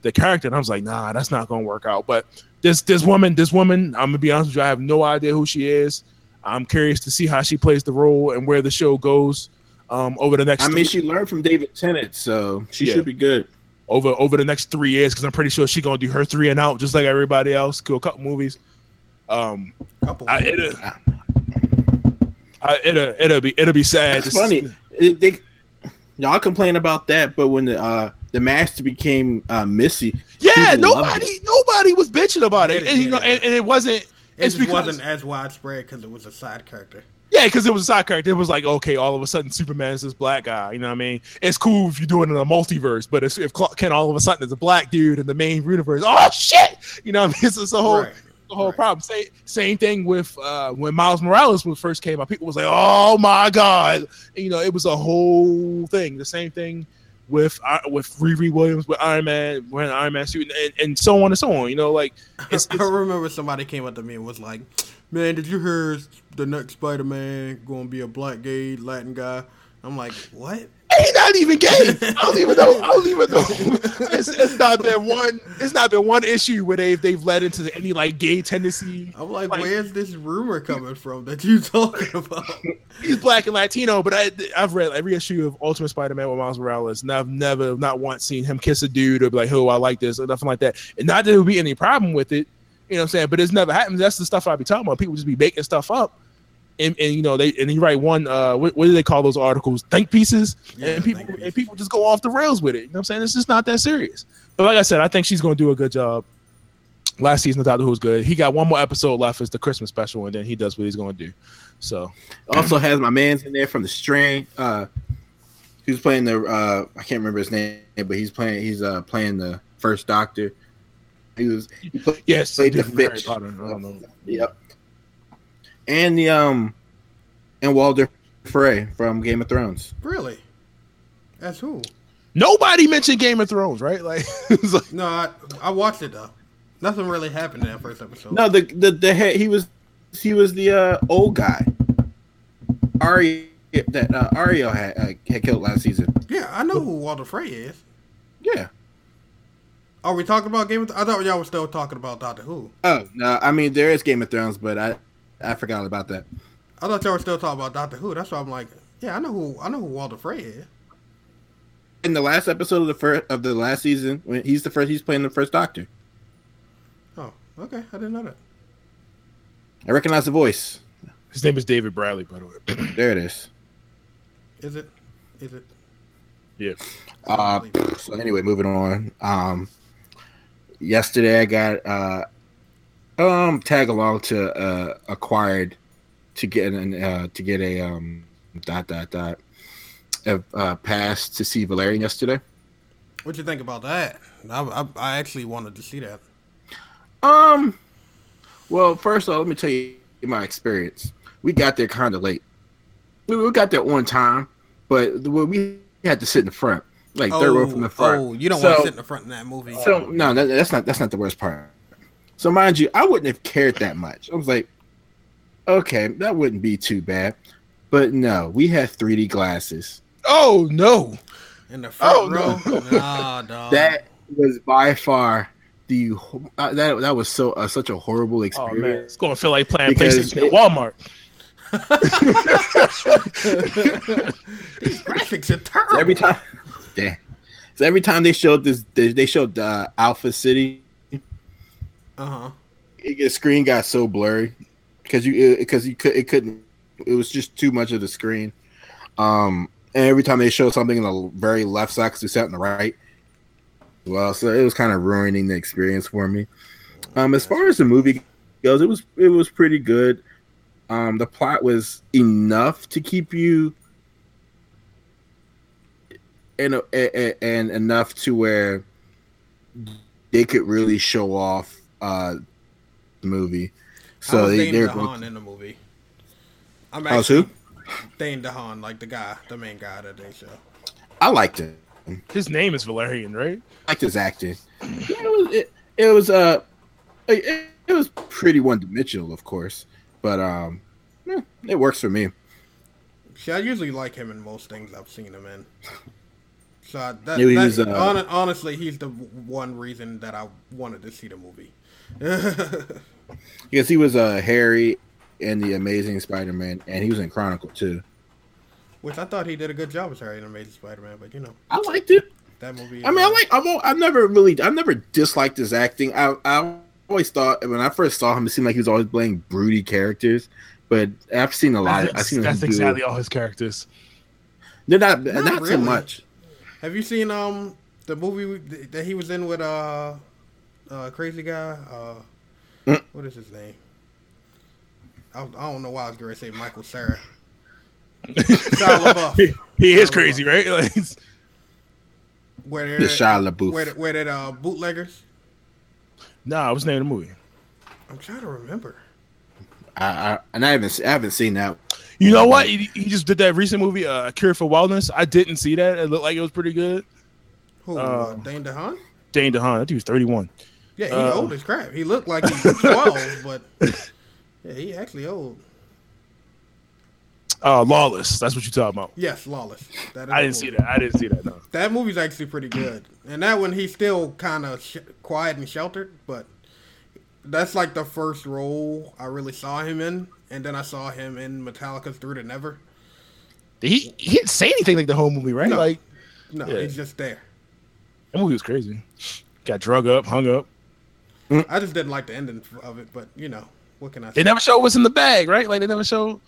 S3: the character, and I was like, nah, that's not gonna work out. But this this woman, this woman, I'm gonna be honest with you, I have no idea who she is. I'm curious to see how she plays the role and where the show goes um, over the next.
S2: I
S3: three-
S2: mean, she learned from David Tennant, so she
S3: Yeah.
S2: should be good.
S3: over over the next three years because I'm pretty sure she's gonna do her three and out just like everybody else. Do a couple movies. Um,
S1: couple.
S3: I, it'll, I, it'll it'll be it'll be sad.
S2: It's funny.
S3: see-
S2: It- they, y'all complain about that, but when the uh, the master became uh, Missy,
S3: Yeah, nobody nobody was bitching about it,
S1: They
S3: and you know, and, and it wasn't.
S1: it
S3: It's
S1: just
S3: because
S1: wasn't as widespread because it was a side character.
S3: yeah, because it was a side character. It was like okay, all of a sudden Superman is this black guy. You know what I mean? It's cool if you do it in a multiverse, but if, if Clark Kent all of a sudden is a black dude in the main universe, oh shit! You know what I mean? It's, it's a whole.
S1: Right.
S3: The whole
S1: Right.
S3: problem. Same same thing with uh, when Miles Morales was first came out. People was like, "Oh my god!" You know, it was a whole thing. The same thing with uh, with Riri Williams with Iron Man wearing an Iron Man suit, and, and so on and so on. You know, like it's,
S1: I remember somebody came up to me and was like, "Man, did you hear the next Spider-Man going to be a black gay Latin guy?" I'm like, "What?"
S3: Ain't not even gay. I don't even know. I don't even know. It's, it's not been one. It's not been one issue where they've they've led into any like gay tendency.
S1: I'm like,
S3: Like-
S1: "Where's this rumor coming from that you talking about?"
S3: he's black and Latino, but I, I've read every issue of Ultimate Spider-Man with Miles Morales, and I've never, not once, seen him kiss a dude or be like, "Oh, I like this," or nothing like that. And not that there would be any problem with it, you know what I'm saying? But it's never happened. That's the stuff I'd be talking about. People just be making stuff up, and, and you know they and you write one, uh, what, what do they call those articles? Think pieces,
S1: Yeah,
S3: and people and
S1: pieces.
S3: people just go off the rails with it. You know what I'm saying? It's just not that serious. But like I said, I think she's going to do a good job. Last season of Doctor Who was good. He got one more episode left. It's the Christmas special, and then he does what he's going to do. So
S2: also has my man's in there from the string. Uh, he was playing the uh, I can't remember his name, but he's playing he's uh playing the first Doctor. He was he played,
S3: Yes,
S2: played the Filch.
S3: Potter. I don't know.
S2: Yep. And the um and Walder Frey from Game of Thrones.
S1: really? That's who?
S3: Nobody mentioned Game of Thrones, right? Like, it's like
S1: No, I, I watched it though. Nothing really happened in that first episode.
S2: No, the the the head he was he was the uh, old guy. Ari that uh, Arya had uh, had killed last season.
S1: Yeah, I know who Walder Frey is.
S2: Yeah.
S1: Are we talking about Game of? Th- I thought y'all were still talking about Doctor Who.
S2: Oh no, I mean there is Game of Thrones, but I I forgot about that.
S1: I thought y'all were still talking about Doctor Who. That's why I'm like, yeah, I know who I know who Walder Frey is.
S2: In the last episode of the first of the last season, when he's the first, he's playing the first Doctor.
S1: Oh, okay, I didn't know that.
S2: I recognize the voice.
S3: his name is David Bradley, by the way.
S2: There it is.
S1: Is it? Is it?
S3: yeah.
S2: Uh, so anyway, moving on. Um, yesterday I got uh, um tag along to uh acquired to get an uh to get a um dot dot dot a uh, pass to see Valerian yesterday.
S1: What you think about that? I, I, I actually wanted to see that.
S2: Um, well, first of all, let me tell you my experience. We got there kind of late. We, we got there on time, but the- we had to sit in the front, like third row from the front.
S1: Oh, you don't
S2: So-
S1: want to sit in the front in that movie.
S2: So no, that, that's not that's not the worst part. So mind you, I wouldn't have cared that much. I was like, okay, that wouldn't be too bad. But no, we had 3D glasses.
S3: Oh no!
S1: in the front
S3: Oh,
S1: row.
S3: no.
S1: Nah, dog.
S2: That was by far the uh, that that was so uh, such a horrible
S3: Oh man,
S2: experience.
S3: it's going to feel like playing
S2: Because
S3: PlayStation
S2: it-
S3: at Walmart.
S1: These graphics are terrible.
S2: Every time, yeah. So every time they showed this, they, they showed uh, Alpha City.
S1: Uh huh.
S2: Screen got so blurry because you because you could it couldn't. It was just too much of the screen. Um, and every time they showed something in the very left side, because we sat on the right, well, so it was kind of ruining the experience for me. Um, as far as the movie goes, it was it was pretty good. Um, the plot was enough to keep you and and enough to where they could really show off uh movie. So they,
S1: they're DeHaan in the movie. I'm actually who? Dane DeHaan, like the guy, the main guy that they show.
S2: I liked it.
S3: His name is Valerian, right?
S2: I liked his acting. it was it, it was uh it, it was pretty one dimensional, of course, but um, yeah, it works for me.
S1: See, I usually like him in most things I've seen him in. So that, that was, uh, honestly, he's the one reason that I wanted to see the movie.
S2: because he was uh, Harry in the Amazing Spider-Man, and he was in Chronicle too.
S1: Which I thought he did a good job as Harry in Amazing Spider-Man, but you know,
S2: I liked it.
S1: That movie.
S2: I mean, I like. I've, I've never really, I've never disliked his acting. I, I always thought when I first saw him, it seemed like he was always playing broody characters. But I've seen a lot.
S3: That's,
S2: I've seen
S3: that's exactly all his characters.
S2: They're not not, not really. so much.
S1: Have you seen um the movie that he was in with uh uh crazy guy uh mm. what is his name? I, I don't know why I was going to say Michael Cera.
S3: he, he is crazy, right? Like,
S1: where
S2: the Shia LaBeouf.
S1: Where, where did uh bootleggers?
S3: Nah, what's the name of the movie?
S1: I'm trying to remember.
S2: I, I and I haven't I haven't seen that.
S3: You know what? He, he just did that recent movie, uh, Cure for Wellness. I didn't see that. It looked like it was pretty good.
S1: Who? Uh, uh Dane DeHaan.
S3: Dane DeHaan. That dude was 31.
S1: Yeah, he's uh, old as crap. He looked like he was 12, but yeah, he actually old.
S3: Uh, Lawless. That's what you're talking about.
S1: Yes, Lawless.
S3: I didn't see that. I didn't see that. No.
S1: That movie's actually pretty good, and that one he's still kind of sh- quiet and sheltered, but that's like the first role I really saw him in, and then I saw him in Metallica's Through the Never.
S3: He he didn't say anything like the whole movie, right?
S1: No.
S3: Like,
S1: no, yeah. he's just there.
S3: That movie was crazy. Got drug up, hung up.
S1: I just didn't like the ending of it, but you know what can I?
S3: Say? They never show what's in the bag, right? Like they never show.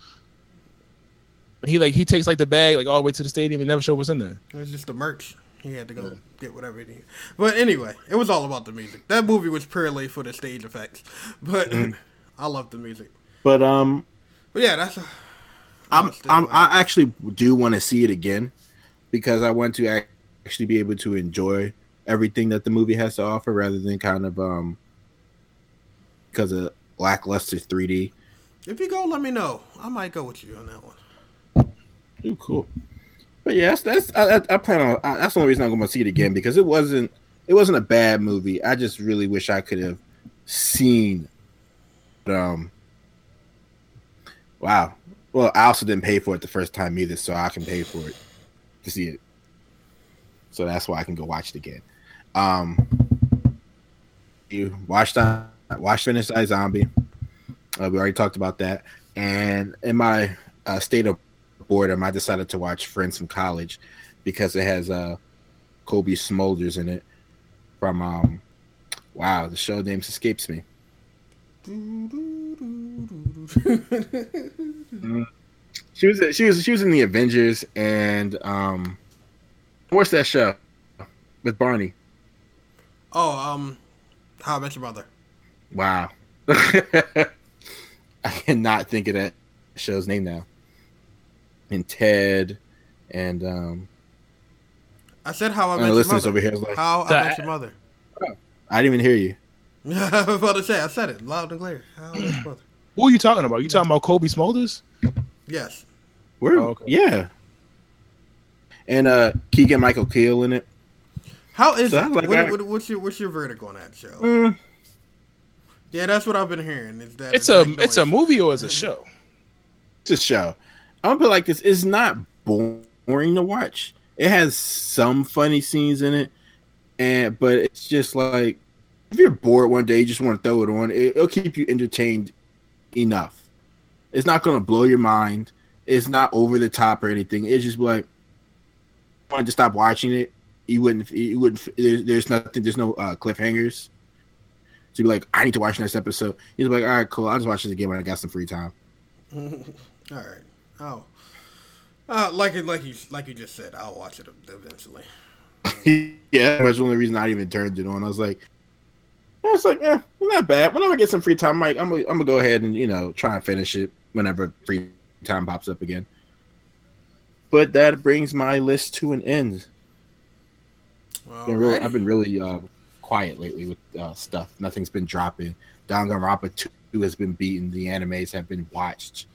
S3: He like he takes like the bag like all the way to the stadium and never show what's in there.
S1: It was just the merch. He had to go yeah. get whatever he needed. But anyway, it was all about the music. That movie was purely for the stage effects. But mm. I love the music.
S2: But um
S1: But yeah, that's a,
S2: I'm, I'm I actually do want to see it again because I want to actually be able to enjoy everything that the movie has to offer rather than kind of um because of lackluster 3D.
S1: If you go, let me know. I might go with you on that one.
S2: Ooh, cool. But yes, that's I, I plan on. I, that's the only reason I'm going to see it again because it wasn't it wasn't a bad movie. I just really wish I could have seen. Um. Wow. Well, I also didn't pay for it the first time either, so I can pay for it to see it. So that's why I can go watch it again. Um. You watched that? Watch Finish iZombie. Uh, we already talked about that. And in my uh, state of boredom, I decided to watch Friends from College because it has uh, Cobie Smulders in it. From um, wow, the show name escapes me. mm. She was she was she was in the Avengers and um, what's that show with Barney?
S1: Oh, um, How I Met Your Mother.
S2: Wow, I cannot think of that show's name now and Ted and um
S1: I said how I met your mother.
S2: over here is like
S1: how I met your mother.
S2: I didn't even hear you.
S1: I was about to say I said it loud and clear. How I met your mother.
S3: Who are you talking about? You talking about Cobie Smulders?
S1: Yes.
S2: Where? Oh, okay. Yeah. And uh Keegan Michael Key in it.
S1: How is so it? Like what, what, what's your what's your verdict on that show? Mm. Yeah, that's what I've been hearing. Is that
S3: it's a it's a movie or is a show?
S2: It's a show. I'm gonna put like this: it's not boring to watch. It has some funny scenes in it, and but it's just like if you're bored one day, you just want to throw it on. It, will keep you entertained enough. It's not gonna blow your mind. It's not over the top or anything. It's just like wanted to stop watching it. You wouldn't. You wouldn't. There's, there's nothing. There's no uh, cliffhangers. You'd be like, I need to watch next episode. Be like, all right, cool. I'll just watch this again when I got some free time.
S1: all right. Oh, uh, like it, like you, like you just said, I'll watch it eventually.
S2: yeah, that's the only reason I even turned it on. I was like, I was like, eh, not bad. Whenever I get some free time, I'm I'm gonna, I'm gonna go ahead and you know try and finish it whenever free time pops up again. But that brings my list to an end. Been really, I've been really uh, quiet lately with uh, stuff. Nothing's been dropping. Danganronpa 2 has been beaten. The animes have been watched.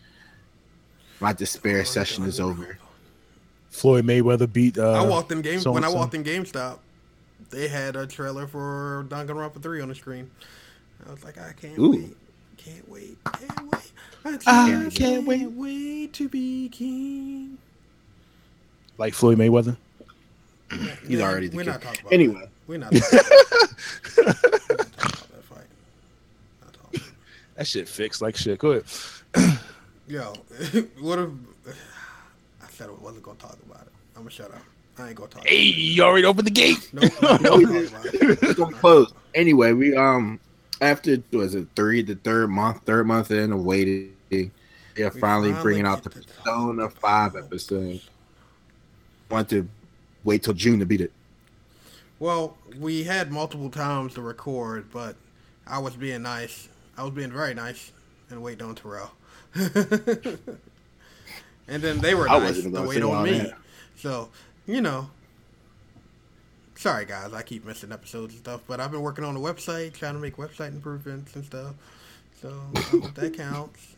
S2: My despair session is over.
S3: Floyd Mayweather beat. Uh,
S1: I walked in game
S3: so-
S1: when I walked in GameStop. They had a trailer for Danganronpa 3 on the screen. I was like, I can't
S2: Ooh.
S1: wait, can't wait, can't wait. I just
S3: I
S1: can't,
S3: can't wait.
S1: wait to be king.
S3: like Floyd Mayweather.
S2: He's
S1: Yeah,
S2: already the
S1: We're
S2: king.
S1: not talking about
S2: Anyway.
S1: That. We're not talking about that fight. Not talking.
S3: That shit fixed like shit. Go ahead.
S1: Yo, what if I said I wasn't gonna talk about it? I'm gonna shut up. I ain't gonna talk.
S3: Hey, you already opened the gate.
S1: Nope, I'm not gonna talk about it.
S2: It's gonna close. Anyway, we um after was it three the third month third month in of waiting, they're finally,
S1: finally
S2: bringing out the
S1: get to
S2: Persona Five episode. Want to wait till June to beat it.
S1: Well, we had multiple times to record, but I was being nice. I was being very nice and waiting on Terrell. and then they were
S2: I
S1: nice to wait on me.
S2: that.
S1: So, you know. Sorry guys, I keep missing episodes and stuff, but I've been working on the website, trying to make website improvements and stuff. So I hope that counts.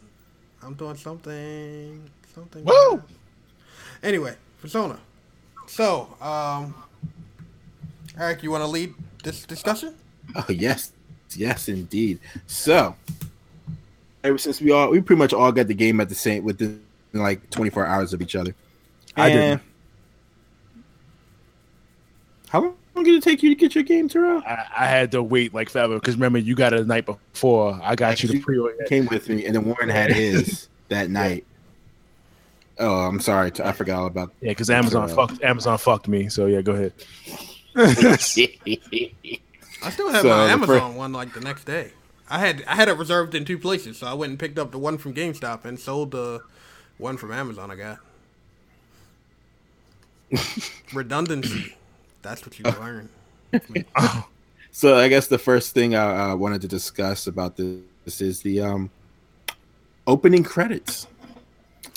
S1: I'm doing something. Something.
S3: Woo!
S1: Anyway, Persona. So, um, Eric, you want to lead this discussion?
S2: Oh yes, yes indeed. So ever since we all we pretty much all got the game at the same within like 24 hours of each other.
S3: I didn't.
S2: And- How long did it take you to get your game, Terrell?
S3: I, I had to wait like forever because remember you got it the night before. I got you the pre-order.
S2: Came with me, and then Warren had his that night. Oh, I'm sorry, I forgot all about.
S3: Yeah, because Amazon
S2: Uh,
S3: fucked Amazon fucked me. So yeah, go ahead.
S1: I still have
S2: So,
S1: my Amazon one like the next day. I had I had it reserved in two places, so I went and picked up the one from GameStop and sold the one from Amazon I got. Redundancy. That's what you learn.
S2: So I guess the first thing I uh, wanted to discuss about this is the um opening credits.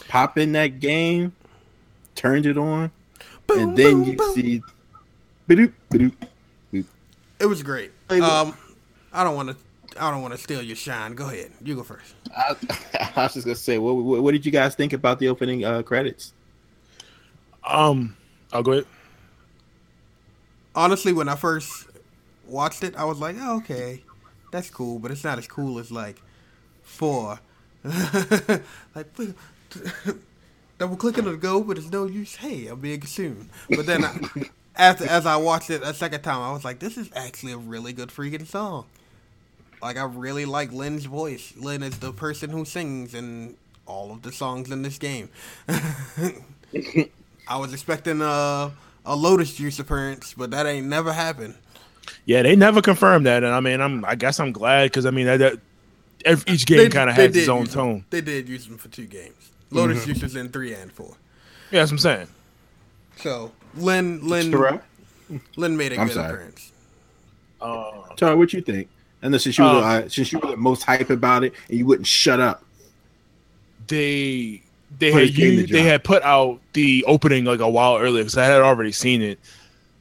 S2: Pop in that game, turned it on,
S1: Boom,
S2: and then
S1: boom,
S2: you
S1: boom.
S2: see. Ba-doop, ba-doop.
S1: It was great. Um, I don't want to. I don't want to steal your shine. Go ahead. You go first.
S2: I, I was just gonna say, what, what, what did you guys think about the opening uh, credits?
S3: Um, I'll go ahead.
S1: honestly, when I first watched it, I was like, oh, okay, that's cool, but it's not as cool as like four. like double clicking to go, but it's no use. Hey, I'm being consumed. But then I, after as I watched it a second time, I was like, this is actually a really good freaking song. Like I really like Lyn's voice. Lyn is the person who sings in all of the songs in this game. I was expecting a a Lotus Juice appearance, but that ain't never happened.
S3: Yeah, they never confirmed that, and I mean, I'm I guess I'm glad because I mean that, that ev- each game kind of
S1: they
S3: has its own
S1: use them.
S3: tone.
S1: They did use them for two games. Lotus
S2: Mm-hmm.
S1: Juice was in three and four.
S3: Yeah, that's what I'm saying.
S1: So Lyn Lyn
S2: Terrell,
S1: Lyn made a
S2: I'm
S1: good
S2: sorry.
S1: appearance.
S3: Uh,
S2: Terrell, what you think? And then since you were
S3: Uh,
S2: uh, since you were the most hype about it, and you wouldn't shut up.
S3: they they
S2: Put
S3: had
S2: his game
S3: you, they had put out the opening like a while earlier because I had already seen it.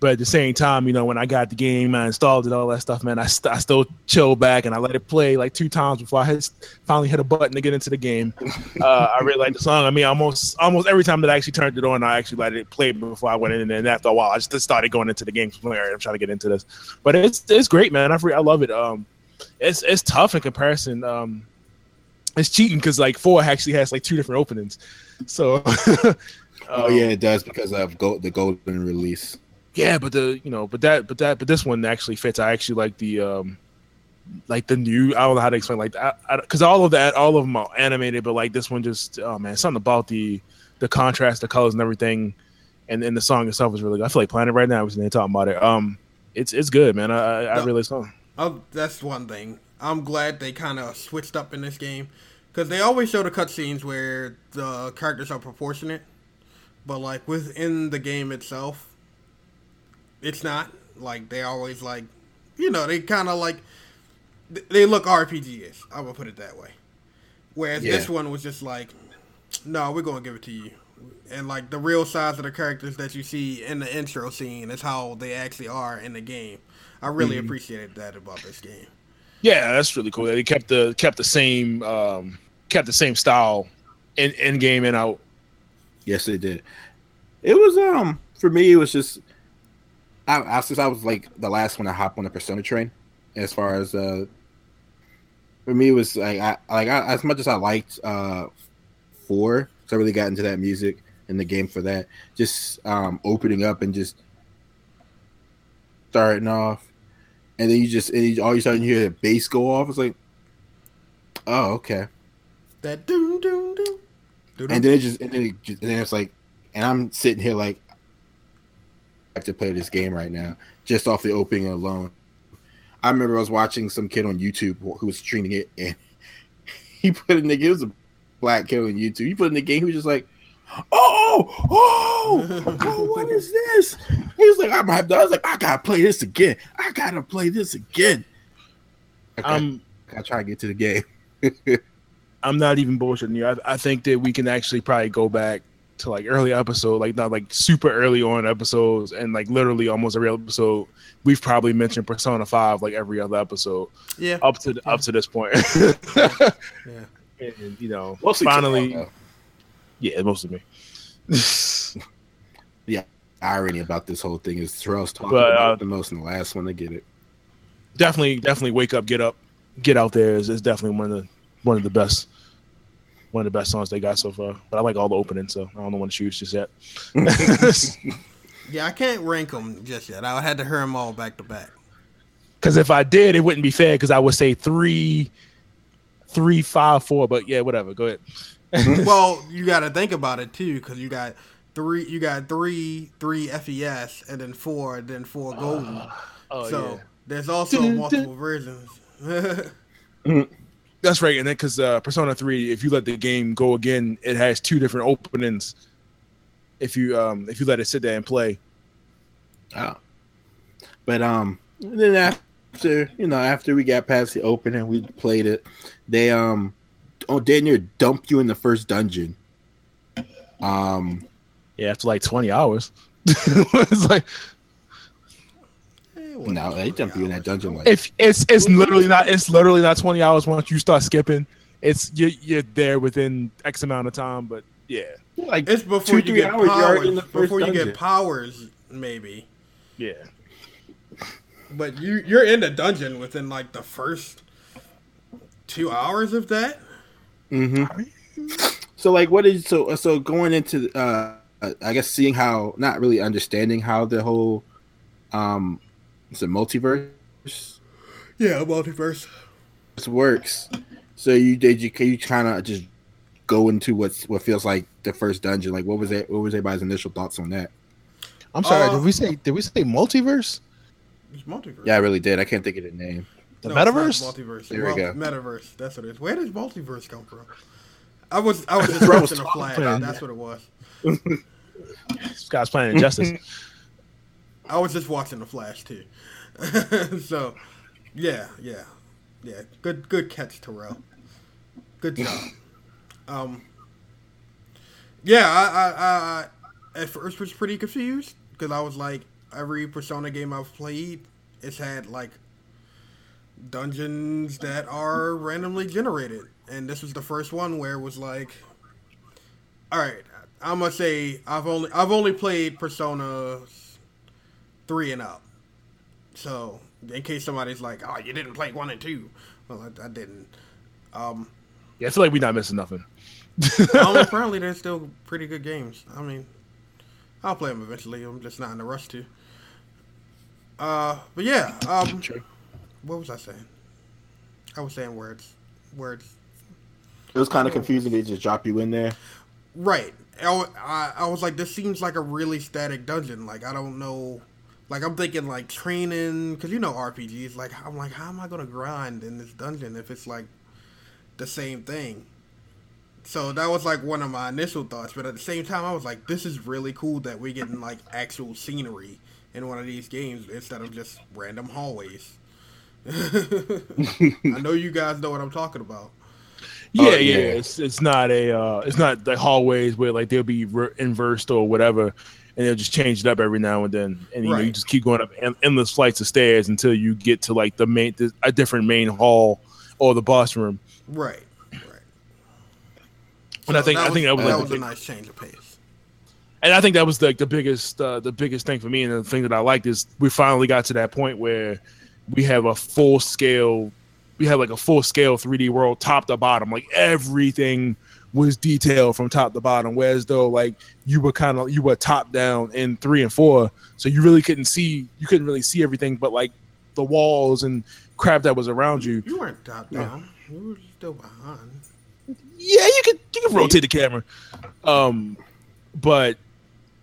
S3: But at the same time, you know, when I got the game, I installed it, all that stuff, man. I, st- I still chill back and I let it play like two times before I hit, finally hit a button to get into the game. Uh, I really like the song. I mean, almost almost every time that I actually turned it on, I actually let it play before I went in. And then after a while, I just started going into the game. I'm like, "All right, I'm trying to get into this, but it's it's great, man. I I love it. Um, it's it's tough in comparison. Um, it's cheating because like four actually has like two different openings. So,
S2: Oh
S3: um,
S2: yeah, it does because of gold, the golden release.
S3: Yeah, but the you know, but that, but that, but this one actually fits. I actually like the um, like the new. I don't know how to explain like that because all of that, all of them are animated, but like this one just oh man, something about the the contrast, the colors, and everything, and then the song itself is really good. I feel like Planet right now was they talking about it. Um, it's it's good, man. I I, I really saw.
S1: Oh, that's one thing. I'm glad they kind of switched up in this game because they always show the cutscenes where the characters are proportionate, but like within the game itself, it's not like they always like, you know, they kind of like they look RPG-ish. I'm gonna put it that way. Whereas
S2: Yeah.
S1: this one was just like, no, we're gonna give it to you, and like the real size of the characters that you see in the intro scene is how they actually are in the game. I really
S2: Mm-hmm.
S1: appreciated that about this game.
S3: Yeah, that's really cool. That They kept the kept the same um, kept the same style in in game and out.
S2: Yes, they did. It was um for me. It was just I, I since I was like the last one to hop on the Persona train. As far as uh, for me, it was like I like I, as much as I liked uh four, so I really got into that music in the game for that. Just um opening up and just starting off, and then you just and you, all you sudden you hear the bass go off. It's like, oh okay.
S1: That doom doom. doom,
S2: and then it just and then, it just, and then it's like and i'm sitting here like to play this game right now just off the opening alone. I remember i was watching some kid on youtube who was streaming it and he put in the game. it was a black kid on youtube. He put in the game. He was just like oh oh, oh, oh what is this? He was like i'm hyped i was like i gotta play this again. I gotta play this again.
S3: I'm
S2: I um, gotta try to get to the game.
S3: I'm not even bullshitting you. I, I think that we can actually probably go back to like early episode, like not like super early on episodes, and like literally almost every episode. We've probably mentioned Persona Five like every other episode
S1: Yeah.
S3: up to up to this point.
S1: Yeah.
S3: and you know,
S2: Mostly
S3: finally,
S2: Terrell, though.
S3: yeah, most of me.
S2: Yeah, irony about this whole thing is Terrell's talking
S3: But,
S2: about
S3: uh,
S2: it the most and the last one to get it.
S3: definitely, definitely wake up, get up, get out there is, is definitely one of the one of the best. One of the best songs they got so far, but I like all the openings, so I don't know when to choose just yet.
S1: Yeah, I can't rank them just yet. I had to hear them all back to back.
S3: Because if I did, it wouldn't be fair. Because I would say three, three, five, four. But yeah, whatever. Go ahead.
S1: well, you got to think about it too, because you got three, you got three, three FES, and then four, and then four golden.
S3: Ah, oh
S1: so there's also
S3: Dun, dun.
S1: multiple versions.
S3: that's right. And then because uh, Persona Three, if you let the game go again, it has two different openings. If you um if you let it sit there and play,
S2: Oh. But um then after you know, after we got past the open and we played it, they um oh Daniel dumped you in the first dungeon. Um
S3: yeah, after like twenty hours, it's like
S1: what-
S2: no, they dumped you in that dungeon like
S3: if it's it's literally not it's literally not twenty hours once you start skipping. It's you you're there within X amount of time, but yeah,
S2: like
S1: It's before
S2: two,
S1: you
S2: three
S1: get
S2: hours, you're
S1: powers.
S2: in the first
S1: Before you
S2: dungeon.
S1: get powers, maybe.
S3: yeah.
S1: But you you're in the dungeon within like the first two hours of that.
S2: Mm-hmm. So like, what is so so going into uh, I guess seeing how not really understanding how the whole um, it's a multiverse
S1: Yeah, multiverse.
S2: This works. So you did you can you kind of just go into what's what feels like the first dungeon? Like what was it? What was everybody's initial thoughts on that?
S3: I'm sorry.
S1: Uh,
S3: did we say did we say multiverse?
S1: It's multiverse.
S2: Yeah, I really did. I can't think of the name.
S3: The
S1: No,
S3: metaverse?
S1: Multiverse.
S2: There we go.
S1: Metaverse. That's what it is. Where does multiverse come from? I was I was just
S2: Bro was
S1: watching the
S2: talking
S1: flash.
S3: about
S1: That's what it was.
S3: This guy's playing Injustice.
S1: I was just watching the flash too. so, yeah, yeah, yeah. Good, good catch, Terrell. Good job. Um, yeah, I, I, I, at first was pretty confused because I was like, every Persona game I've played, it's had like dungeons that are randomly generated, and this was the first one where it was like, all right, I'm gonna say I've only I've only played Persona three and up, so in case somebody's like, oh, you didn't play one and two, well, I, I didn't. Um,
S3: Yeah, it's like we're not missing nothing.
S1: um, apparently, they're still pretty good games. I mean, I'll play them eventually. I'm just not in a rush to. Uh, but yeah. Um,
S3: True.
S1: what was I saying? I was saying words, words.
S2: It was kind of confusing. They just drop you in there.
S1: Right. I, I, I was like, this seems like a really static dungeon. Like, I don't know. Like, I'm thinking, like, training. Because, you know, RPGs. Like, I'm like, how am I going to grind in this dungeon if it's, like, the same thing? So that was, like, one of my initial thoughts. But at the same time, I was like, this is really cool that we're getting, like, actual scenery in one of these games instead of just random hallways. I know you guys know what I'm talking about.
S3: Yeah,
S2: Oh,
S3: yeah,
S2: yeah.
S3: It's it's not a uh, it's not the hallways where like they'll be re- inversed or whatever, and they'll just change it up every now and then, and you, know, you just keep going up en- endless flights of stairs until you get to like the main the, a different main hall or the boss room.
S1: Right, right.
S3: And I think- I think that was,
S1: that
S3: like,
S1: was
S3: the
S1: a
S3: big-
S1: nice change of pace.
S3: and I think that was like the biggest uh, the biggest thing for me, and the thing that I liked is we finally got to that point where we have a full scale, we have like a full scale 3D world, top to bottom, like everything was detailed from top to bottom. Whereas though, like you were kind of you were top down in three and four, so you really couldn't see, you couldn't really see everything, but like the walls and crap that was around you.
S1: You weren't top down. You were still behind.
S3: Yeah, you could you could rotate the camera. Um, but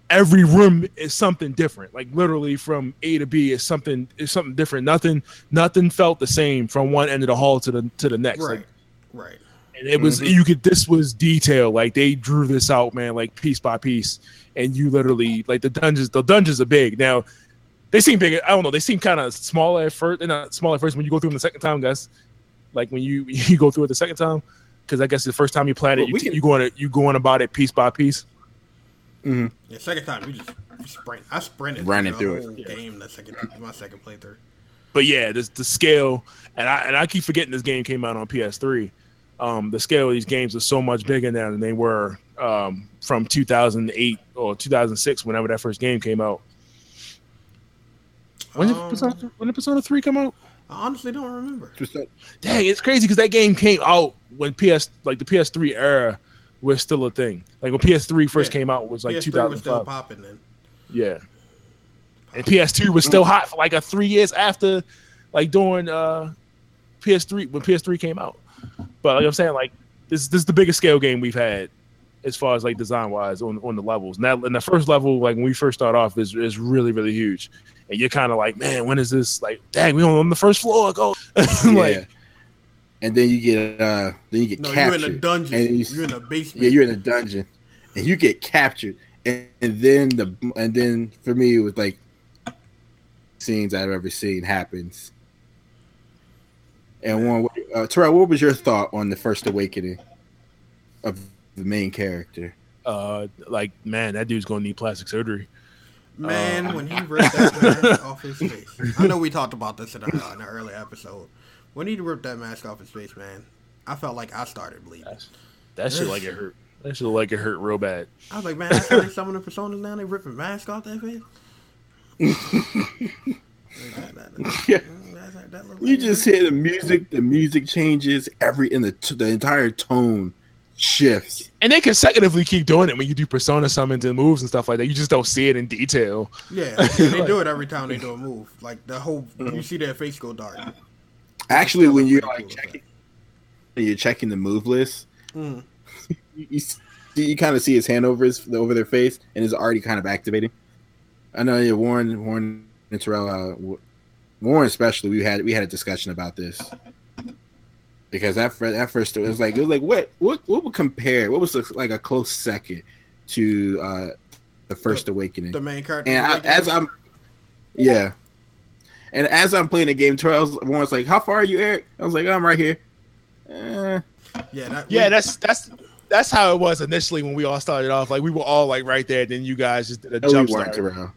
S3: every room is something different. Like literally from A to B is something is something different. Nothing nothing felt the same from one end of the hall to the to the next.
S1: Right,
S3: Like,
S1: right.
S3: And it was mm-hmm. you could this was detail. Like they drew this out, man, like piece by piece. And you literally like the dungeons. The dungeons are big now. They seem big. I don't know. They seem kind of small at first. They're not small at first when you go through them the second time, guys. Like when you you go through it the second time, because I guess the first time you plan it,
S2: Well,
S3: you,
S2: we
S3: t-
S2: can-
S3: you going to you going about it piece by piece. Mm-hmm.
S1: Yeah, second time you just sprint. I sprinted
S2: Running
S1: the
S2: through it.
S1: whole game. The second, my second playthrough.
S3: But yeah, this the scale, and I and I keep forgetting this game came out on PS3. Um, the scale of these games is so much bigger now than they were um, from 2008 or 2006, whenever that first game came out. When did,
S1: Um,
S3: Persona, when did Persona 3 come out?
S1: I honestly don't remember.
S2: Just that-
S3: Dang, it's crazy because that game came out when PS like the PS3 era was still a thing. Like when PS3 first
S1: Yeah.
S3: came out was like
S1: PS3 was still
S3: 2005.
S1: popping then.
S3: Yeah. And PS2 was still hot for like a three years after, like during uh, PS3 when PS3 came out. But like I'm saying, like this this is the biggest scale game we've had as far as like design wise on on the levels. Now, in the first level, like when we first start off, is is really really huge, and you're kind of like, man, when is this? Like, dang, we on the first floor. Go,
S2: yeah. and then you get uh then you get
S1: No, you're in a dungeon.
S2: And you,
S1: You're in a basement.
S2: yeah, you're in a dungeon, and you get captured, and, and then the and then for me it was like scenes I've ever seen happens. And one, uh, Terrell, what was your thought on the first awakening of the main character?
S3: uh, like man, that dude's gonna need plastic surgery.
S1: Man,
S3: Uh,
S1: when he ripped that mask off his face. I know we talked about this in, a, in an early episode. When he ripped that mask off his face, man, I felt like I started bleeding.
S3: That shit like it hurt. That shit like it hurt real bad.
S1: I was like, man, I how they some of the personas now. They ripping mask off their face. That- that- that-
S2: Yeah.
S1: That- that look
S2: You
S1: like-
S2: just hear the music. The music changes. Every in the t- the entire tone shifts.
S3: And they consecutively keep doing it when you do persona summons and moves and stuff like that. You just don't see it in detail.
S1: Yeah, yeah, they do it every time they do a move. Like the whole, you see their face go dark.
S2: Actually, when you're like checking, when you're checking the move list,
S1: Mm.
S2: you, you, you kind of see his hand over his over their face, and it's already kind of activating. I know, yeah, Warren, Warren, and Terrell, uh, Wa- Warren especially. We had we had a discussion about this because that fir- that first it was like it was like what what what would compare? What was the, like a close second to uh the first awakening?
S1: The main character.
S2: And I, as I'm, yeah, and as I'm playing the game, Terrell's Warren's like, "How far are you, Eric?" I was like, "I'm right here." Eh,
S1: yeah, that,
S3: Yeah,
S1: we-
S3: that's that's that's how it was initially when we all started off. Like we were all like right there. Then you guys just did a
S2: no,
S3: jump
S2: we
S3: start.
S2: Terrell.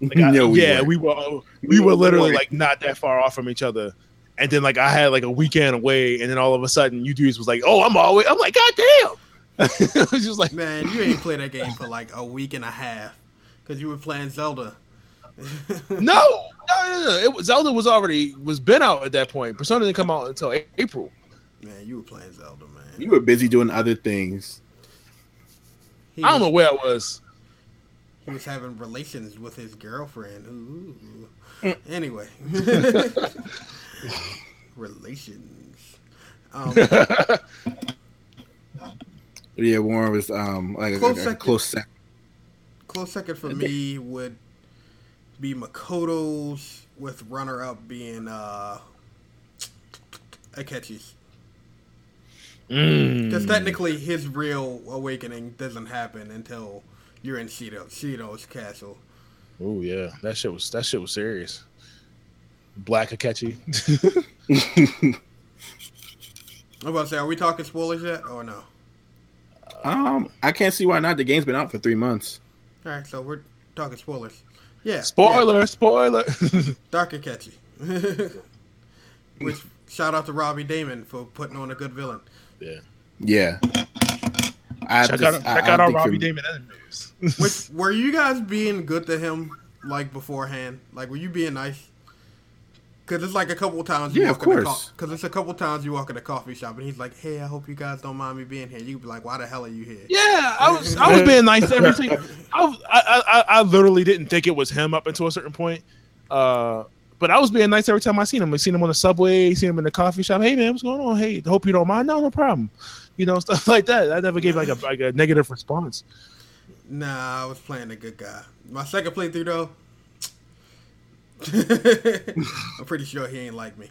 S3: Like, I-
S2: no, we
S3: yeah,
S2: weren't.
S3: we were uh, all- we were literally like not that far off from each other. And then like I had like a weekend away, and then all of a sudden you dudes was like, "Oh, I'm always." I'm like, "God damn!" it was just like,
S1: man, you ain't played that game for like a week and a half because you were playing Zelda.
S3: no, no, no, no. It was, Zelda was already was been out at that point. Persona didn't come out until A- April.
S1: Man, you were playing Zelda, man.
S2: You were busy doing other things.
S1: He
S3: I don't
S1: was-
S3: know where I was.
S1: He was having relations with his girlfriend. Ooh.
S3: Mm.
S1: Anyway. relations. Um,
S2: Yeah, Warren was um like
S1: Close
S2: a- a
S1: second.
S2: close second.
S1: close second for me would be Makoto's, with runner up being uh, Akechi's.
S3: Mm.
S1: Because technically, his real awakening doesn't happen until you're in Shido, Shido's castle.
S3: Oh yeah, that shit was that shit was serious. Black Akechi.
S1: I'm about to say, are we talking spoilers yet or no?
S2: um, I can't see why not. The game's been out for three months.
S1: All right, so we're talking spoilers. Yeah.
S3: spoiler, spoiler.
S1: yeah, Dark and catchy. Which shout out to Robbie Daymond for putting on a good villain.
S3: yeah.
S2: Yeah. I
S3: Check
S2: just-
S3: out
S2: I-
S3: check
S2: I
S3: out our Robbie
S2: for-
S3: Daymond interviews.
S1: Which were you guys being good to him like beforehand? Like were you being nice? Cause it's like a couple times you
S2: Yeah,
S1: walk
S2: of
S1: in the
S2: course.
S1: Cause it's a couple times you walk in the coffee shop and he's like, "Hey, I hope you guys don't mind me being here." You'd be like, "Why the hell are you here?"
S3: Yeah, I was I was being nice to everything. I, was, I, I I literally didn't think it was him up until a certain point. Uh, but I was being nice every time I seen him. I seen him on the subway, seen him in the coffee shop. Hey man, what's going on? Hey, hope you don't mind. No, no problem. You know stuff like that. I never gave like a like a negative response.
S1: Nah, I was playing a good guy. My second playthrough though, I'm pretty sure he ain't like me.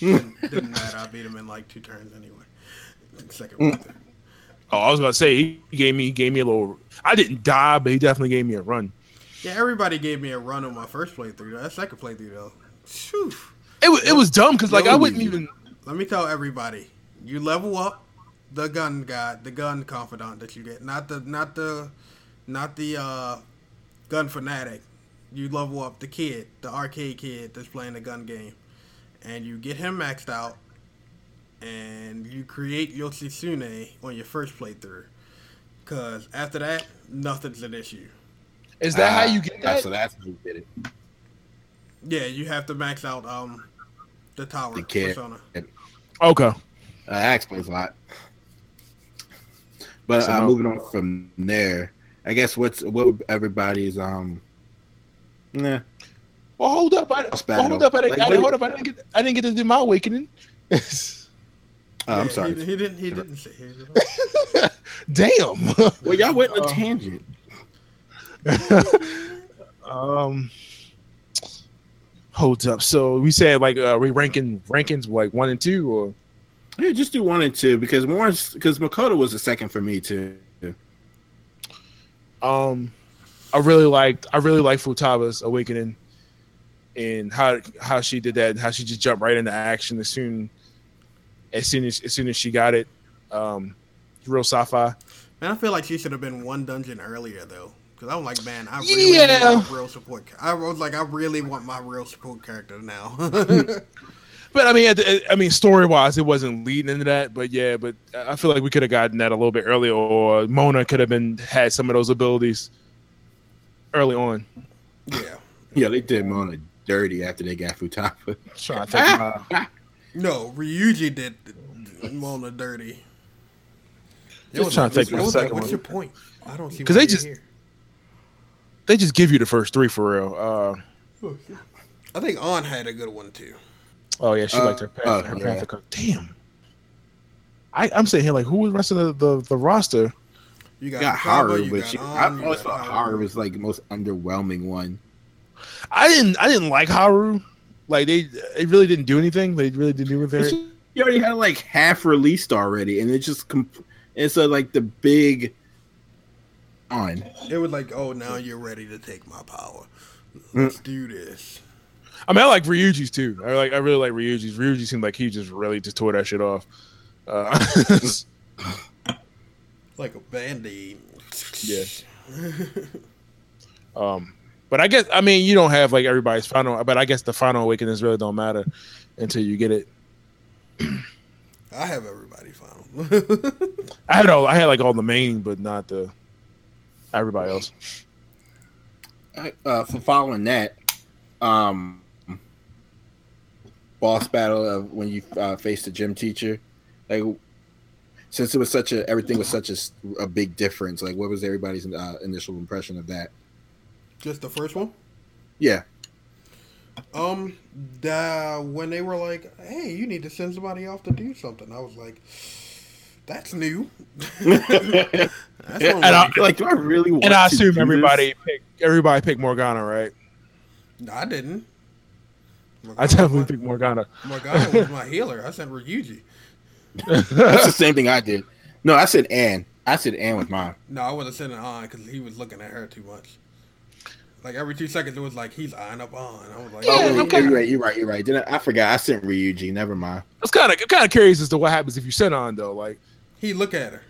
S1: Didn't, matter. I beat him in like two turns anyway. Second playthrough.
S3: Oh, I was gonna say he gave me he gave me a little. I didn't die, but he definitely gave me a run.
S1: Yeah, everybody gave me a run on my first playthrough. That second playthrough though, phew.
S3: It was it was dumb because like I wouldn't
S2: Yo.
S3: even.
S1: Let me tell everybody, you level up the gun guy, the gun confidant that you get, not the not the not the uh, gun fanatic. You level up the kid, the arcade kid that's playing the gun game, and you get him maxed out, and you create Yoshitsune on your first playthrough. Cause after that, nothing's an issue.
S3: Is that how
S2: Ah,
S3: you get that?
S2: So that's how you did it.
S1: Yeah, you have to max out um the tower
S2: The kid.
S1: persona.
S3: Okay.
S2: Uh, that explains a lot. But
S3: So
S2: uh, moving on from there, I guess what's what everybody's um, nah,
S3: Well, hold up. I, well, hold up. I, didn't-
S2: Like,
S3: I, hold up. I didn't get. I didn't get to do my awakening.
S2: oh, I'm
S1: Yeah,
S2: sorry.
S1: He, he didn't. He didn't say. He
S3: Damn.
S2: Well, y'all went on a
S3: Um,
S2: tangent.
S3: um. Hold up. So we said like uh we ranking rankings like one and two or
S2: Yeah, just do one and two because more because Makoto was the second for me too.
S3: um I really liked I really like Futaba's awakening and how how she did that how she just jumped right into action as soon as soon as as soon as she got it. Um real sci-fi.
S1: Man, I feel like she should have been one dungeon earlier though, because I'm like, man, I really
S3: Yeah.
S1: want my real support. I was like, I really want my real support character now.
S3: But I mean, I mean, story wise, it wasn't leading into that. But yeah, but I feel like we could have gotten that a little bit earlier, or Mona could have been had some of those abilities early on.
S1: yeah.
S2: Yeah, they did Mona dirty after they got Futaba.
S3: Trying to think. uh,
S1: No, Ryuji did Mona dirty.
S3: Just trying to think
S1: What
S3: of
S1: was
S3: second
S1: What's your point? I don't see.
S3: 'Cause
S1: why
S3: they just-
S1: here.
S3: They just give you the first three for real. Uh,
S1: I think Ann had a good one too.
S3: oh yeah, she
S2: Uh,
S3: liked her path,
S2: uh,
S3: her
S2: yeah.
S3: path Damn. I, I'm sitting here like, who was the rest of the, the, the roster?
S1: You
S2: You
S1: got,
S2: got Haru,
S1: you
S2: but
S1: got
S2: she,
S1: Ann,
S2: I
S1: you
S2: always
S1: got
S2: thought Haru was like the most underwhelming one.
S3: I didn't I didn't like Haru. Like they they really didn't do anything. They really didn't do anything.
S2: She you already had like half released already, and it just comp- it's a, like the big on.
S1: It was like, oh, now you're ready to take my power.
S2: Mm.
S1: Let's do this.
S3: I mean, I like Ryuji's too. I like I really like Ryuji's. Ryuji seemed like he just really just tore that shit off. Uh,
S1: Like a band aid.
S3: Yeah. Um, but I guess I mean you don't have like everybody's final, but I guess the final awakenings really don't matter until you get it.
S1: I have everybody final.
S3: I had all I had like all the main, but not the everybody else.
S2: Uh, for following that, um, boss battle of when you uh, face the gym teacher, like since it was such a everything was such a, s- a big difference. Like, what was everybody's uh, initial impression of that?
S1: Just the first one.
S2: Yeah,
S1: Um, the, when they were like, "Hey, you need to send somebody off to do something," I was like, "That's new." That's
S3: And I-
S2: like, do I really? Want
S3: And I
S2: to
S3: assume
S2: do
S3: everybody picked everybody picked Morgana, right?
S1: no, I didn't.
S3: I definitely picked Morgana.
S1: Morgana was my healer. I said Ryuji.
S2: That's the same thing I did. No, I said Anne. I said Anne with mine.
S1: No, I wasn't sending Ann because he was looking at her too much. Like every two seconds, it was like he's eyeing up on. I was like,
S3: Yeah,
S2: oh,
S3: okay.
S2: you're right. You're right. You're right. Did I, I forgot. I sent Ryuji. Never mind.
S3: I was kind of kind of curious as to what happens if you send Ann though. Like,
S1: he look at her.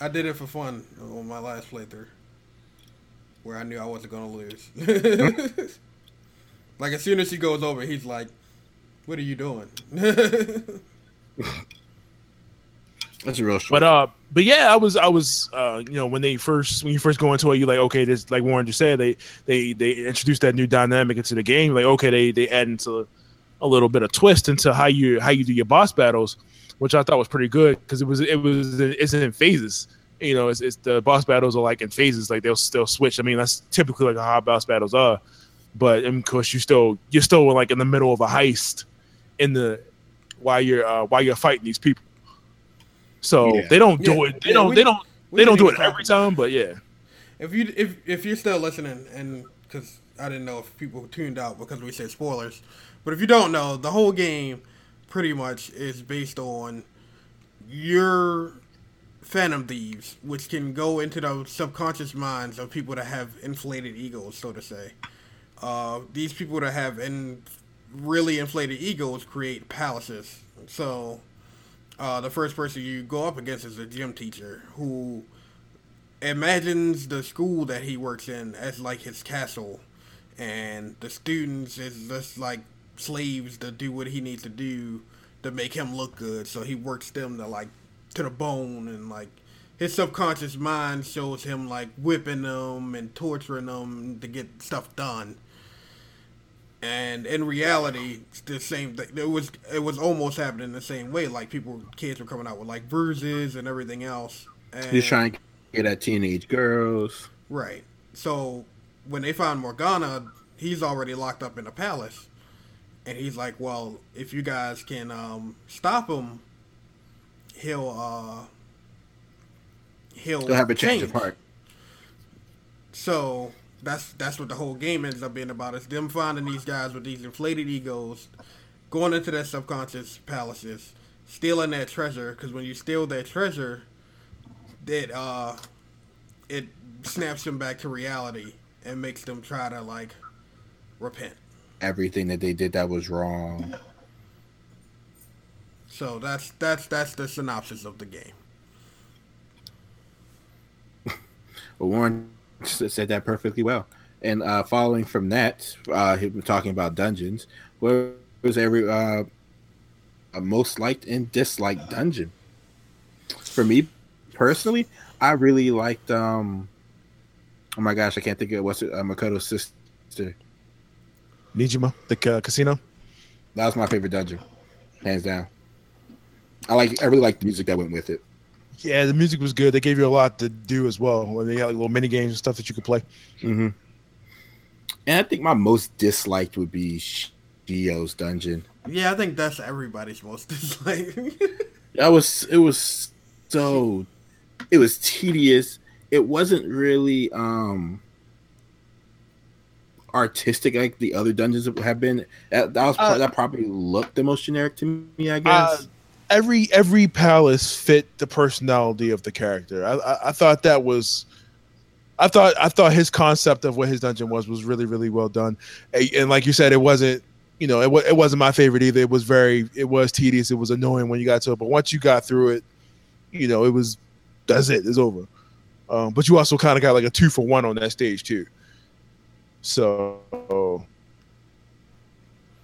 S1: I did it for fun on my last playthrough, where I knew I wasn't gonna lose. like as soon as she goes over, he's like, "What are you doing?"
S2: That's a real short.
S3: but uh, but yeah, I was I was uh, you know, when they first when you first go into it, you like okay, this like Warren just said, they they they introduced that new dynamic into the game. Like okay, they they add into a little bit of twist into how you how you do your boss battles, which I thought was pretty good because it was it was it's in phases. You know, it's, it's the boss battles are like in phases, like they'll still switch. I mean, that's typically like how boss battles are, but of course you still you're still like in the middle of a heist in the while you're uh, while you're fighting these people. So
S2: Yeah.
S3: they don't do
S1: Yeah,
S3: it. They
S1: yeah,
S3: don't.
S1: we-
S3: they don't.
S1: we
S3: They don't do it every
S1: talk-
S3: time, but yeah.
S1: If you if if you're still listening, and because I didn't know if people tuned out because we said spoilers, but if you don't know, the whole game pretty much is based on your phantom thieves, which can go into the subconscious minds of people that have inflated egos, so to say. Uh, these people that have in really inflated egos create palaces. So uh, the first person you go up against is a gym teacher who imagines the school that he works in as like his castle, and the students is just like slaves to do what he needs to do to make him look good. So he works them to like to the bone, and like his subconscious mind shows him like whipping them and torturing them to get stuff done. And in reality, it's the same thing. It was it was almost happening the same way. Like people, kids were coming out with like bruises and everything else. And
S2: He's trying to get at teenage girls.
S1: Right. So when they find Morgana, he's already locked up in the palace, and he's like, "Well, if you guys can um, stop him, he'll uh, he'll
S2: have a change of heart.
S1: So that's that's what the whole game ends up being about. Is them finding these guys with these inflated egos, going into their subconscious palaces, stealing their treasure. Because when you steal their treasure, it uh, it snaps them back to reality and makes them try to like repent.
S2: Everything that they did that was wrong.
S1: So that's that's that's the synopsis of the game.
S2: Warren said that perfectly well. And uh, following from that, uh, him talking about dungeons. What was every uh, a most liked and disliked dungeon? For me personally, I really liked. um Oh my gosh, I can't think of what's it. Uh, Makoto's sister.
S3: Nijima, the uh, casino.
S2: That was my favorite dungeon, hands down. I like. I really like the music that went with it.
S3: Yeah, the music was good. They gave you a lot to do as well. When they had like little mini games and stuff that you could play.
S2: Mm-hmm. And I think my most disliked would be Shido's dungeon.
S1: Yeah, I think that's everybody's most disliked.
S2: That was it was so it was tedious. It wasn't really um artistic like the other dungeons have been. That, that was
S3: Uh,
S2: that probably looked the most generic to me, I
S3: Uh,
S2: guess.
S3: every every palace fit the personality of the character. I, I I thought that was. I thought I thought his concept of what his dungeon was was really really well done, and, like you said, it wasn't you know it, it wasn't my favorite either. It was very it was tedious. It was annoying when you got to it, but once you got through it, you know it was that's it. It's over. Um, but you also kind of got like a two for one on that stage too. So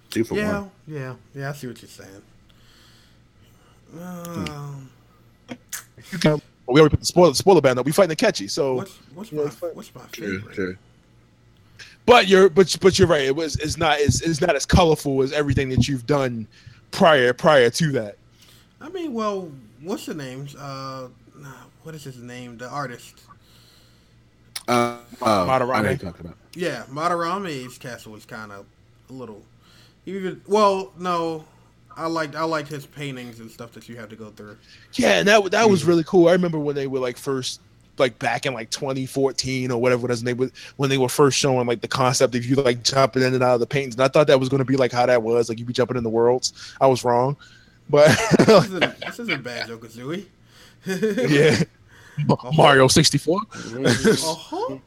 S2: Two for
S1: yeah,
S2: one.
S1: yeah, yeah. I see what you're saying. Um,
S3: well, we already put the spoiler spoiler ban up. We fighting the Akechi. So
S1: what's what's
S3: Yeah,
S1: my
S3: it's
S1: what's my
S2: True,
S1: favorite?
S2: true.
S3: But you're but but you're right. It was it's not it's, it's not as colorful as everything that you've done prior prior to that.
S1: I mean, well, what's the names? Uh, what is his name? The artist.
S2: Uh, oh, I know you're talking about.
S1: Yeah, Madarame's castle was kind of a little. Even well, no, I liked I liked his paintings and stuff that you had to go through.
S3: Yeah, and that that was really cool. I remember when they were like first like back in like 2014 or whatever it is, and they were when they were first showing like the concept of you like jumping in and out of the paintings. And I thought that was going to be like how that was, like you'd be jumping in the worlds. I was wrong, but
S1: This isn't, this isn't Banjo Kazooie.
S3: yeah, Mario 64.
S1: Uh-huh.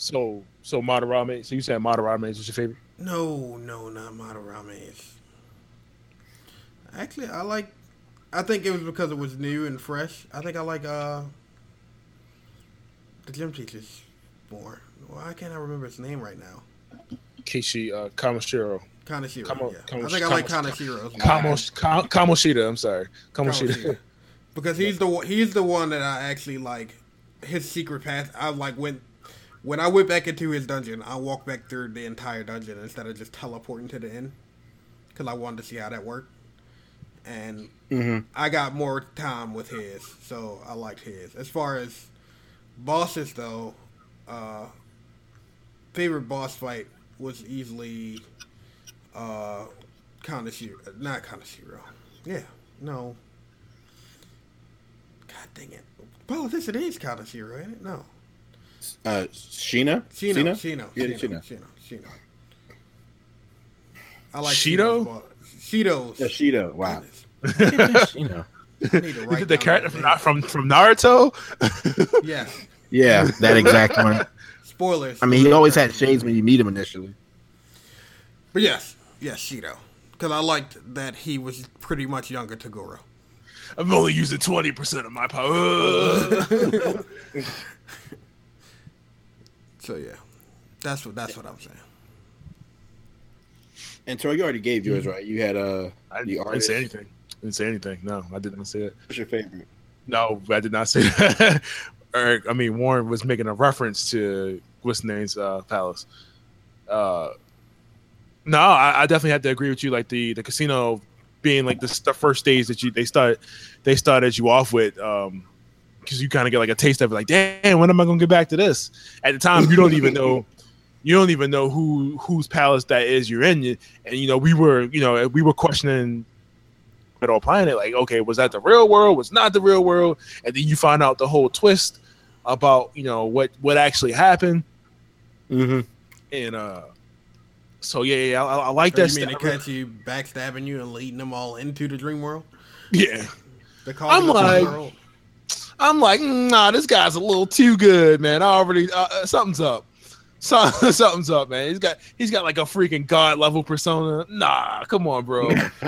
S3: So so Madarame. So you said Madarame is your favorite?
S1: No, no, not Madarame. Actually, I like. I think it was because it was new and fresh. I think I like uh the gym teachers more. Why can't I remember his name right now?
S3: Kishi uh, Kamashiro.
S1: Kanashiro.
S3: Kamo-
S1: yeah.
S3: Kamo-
S1: I think I like
S3: Kamo-
S1: Kanashiro's more.
S3: Kamos, Ka- Kamoshida. I'm sorry, Kamoshida.
S1: Kamoshida. because he's the one- he's the one that I actually like. His secret path. I like went when I went back into his dungeon. I walked back through the entire dungeon instead of just teleporting to the end because I wanted to see how that worked. And
S2: Mhm.
S1: I got more time with his, so I liked his. As far as bosses, though, uh, favorite boss fight was easily uh, Kanashiro. Not Kanashiro. Yeah, no. God dang it. Well, this it is Kanashiro, ain't it? No.
S2: Uh, Sheena.
S1: Shino.
S2: Sheena?
S1: Shino.
S2: Yeah,
S1: Shino.
S2: Sheena.
S1: Shino. Shino. I like
S3: Shido?
S1: Shido. boss- Shido's.
S2: Yeah, Sheeta. Wow.
S1: Goodness.
S2: Sheena.
S1: I need to
S3: You
S1: write
S3: did the character from from from Naruto.
S1: Yes.
S2: Yeah, that exact one.
S1: Spoilers.
S2: I mean, he always had shades when you meet him initially.
S1: But yes, yes, Shido. Because I liked that he was pretty much younger to Goro.
S3: I'm only using twenty percent of my power.
S1: So yeah, that's what that's what I'm saying.
S2: And Troy, you already gave yours, right? You had uh
S3: I
S2: the
S3: didn't say anything. I didn't say anything. No, I didn't say it.
S2: What's your favorite?
S3: No, I did not say that. Eric, I mean Warren was making a reference to what's his name's uh, palace. Uh, no, I, I definitely have to agree with you. Like the the casino being like the, the first stage that you they start they started you off with. Um, because you kind of get like a taste of it, like, damn, when am I gonna get back to this? At the time, you don't even know, you don't even know who whose palace that is you're in, and you know we were, you know, we were questioning it all planet, like, okay, was that the real world? Was not the real world? And then you find out the whole twist about, you know, what what actually happened,
S2: Mm-hmm.
S3: and uh, so yeah, yeah, I, I like
S1: So
S3: that.
S1: you mean to
S3: stuff.
S1: catch you backstabbing you and leading them all into the dream world?
S3: Yeah,
S1: The
S3: I'm like-
S1: world?
S3: I'm like, nah, this guy's a little too good, man. I already uh, uh, something's up. So, something's up, man. He's got he's got like a freaking god level persona. Nah, come on, bro.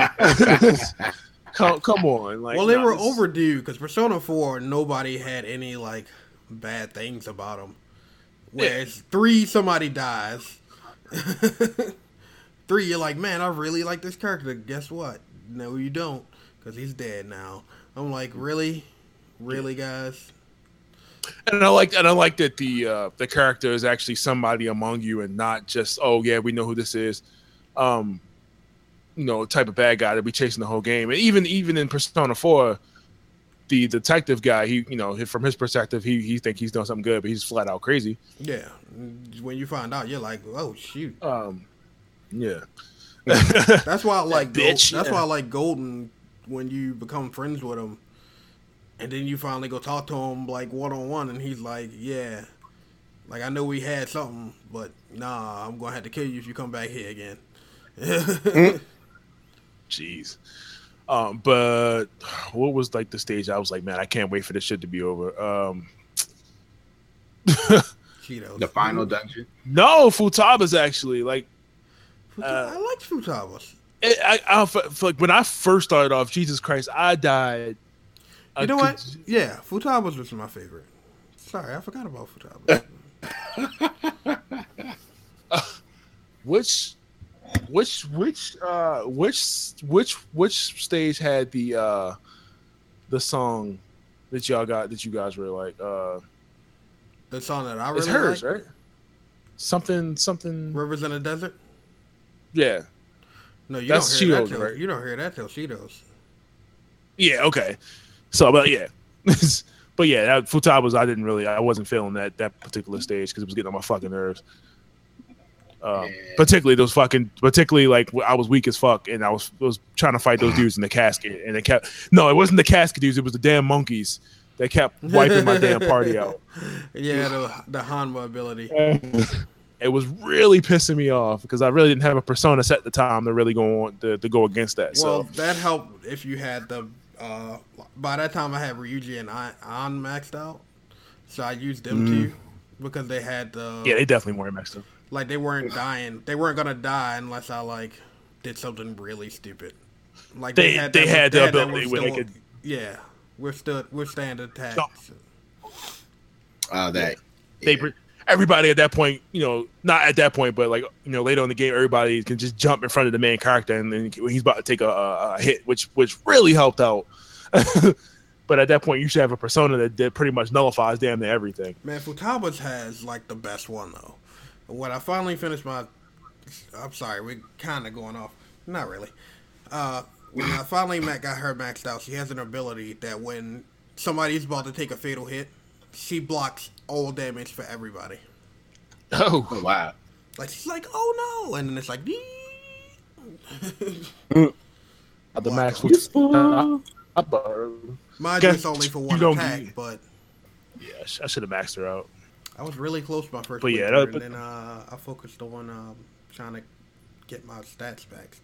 S3: come come on. Like,
S1: well, they
S3: nah,
S1: were
S3: this-
S1: overdue because Persona Four, nobody had any like bad things about them. Whereas three, somebody dies. three, you're like, man, I really like this character. Guess what? No, you don't, because he's dead now. I'm like, really, really, guys.
S3: And I like and I like that the uh, the character is actually somebody among you and not just oh yeah we know who this is, um, you know type of bad guy that be chasing the whole game. And even even in Persona Four, the detective guy he you know from his perspective he he think he's doing something good but he's flat out crazy.
S1: Yeah, when you find out, you're like, oh shoot.
S3: Um, yeah.
S1: That's why I like Gold,
S3: bitch,
S1: that's
S3: yeah.
S1: why I like Golden when you become friends with him, and then you finally go talk to him like one on one, and he's like, "Yeah, like I know we had something, but nah, I'm gonna have to kill you if you come back here again."
S3: Jeez. Um, but what was like the stage? I was like, man, I can't wait for this shit to be over. Um,
S1: Shido's.
S2: the final dungeon.
S3: no, Futaba's actually like
S1: Futa-
S3: uh,
S1: I like Futabas.
S3: it, I, I, for, for, like when I first started off, Jesus Christ, I died.
S1: You know what? Yeah, Futabas was my favorite. Sorry, I forgot about Futabas.
S3: Which, which, which, uh, which, which, which stage had the uh, the song that y'all got that you guys were like? Uh,
S1: the song that I really
S3: it's hers, right? Something, something.
S1: "Rivers in the Desert."
S3: Yeah,
S1: No, you
S3: That's
S1: don't hear that
S3: Shido's,
S1: till
S3: right?
S1: you don't hear that till Shido's.
S3: yeah, okay. So, but yeah, but yeah, that Futaba's I didn't really, I wasn't feeling that that particular stage because it was getting on my fucking nerves. Um. Particularly those fucking, particularly like I was weak as fuck, and I was was trying to fight those dudes in the casket, and they kept no, it wasn't the casket dudes, it was the damn monkeys that kept wiping my damn party out.
S1: Yeah, the the Hama ability.
S3: It was really pissing me off because I really didn't have a persona set at the time to really go on to, to go against that.
S1: Well,
S3: so
S1: that helped if you had the. Uh, by that time, I had Ryuji and I on maxed out, so I used them
S2: Mm.
S1: two because they had the
S3: Yeah, they definitely weren't messed up.
S1: like they weren't dying. They weren't gonna die unless I like did something really stupid. Like
S3: They- they had the ability where they
S1: withstood-
S3: could-
S1: yeah withstood withstand attacks.
S3: Jump.
S2: Uh, that
S3: They pre- everybody at that point, you know, not at that point, but like you know, later in the game, everybody can just jump in front of the main character, and then he's about to take a, a, hit, which which really helped out. but at that point, you should have a persona that, that pretty much nullifies damn near everything.
S1: Man, Futaba's has like the best one though. When I finally finished my, I'm sorry, we're kind of going off. Not really. Uh, when I finally got her maxed out, she has an ability that when somebody's about to take a fatal hit, she blocks all damage for everybody.
S3: Oh,
S2: oh wow.
S1: Like she's like, oh no, and then it's like, "Dee."
S3: the
S1: Block
S3: max
S1: them.
S3: was.
S1: Mind
S3: Guess
S1: you, only for one
S3: don't
S1: attack,
S3: get-
S1: but
S3: yeah, I should have maxed her out.
S1: I was really close my first.
S3: But yeah, that- but-
S1: and then uh, I focused on um, trying to get my stats back.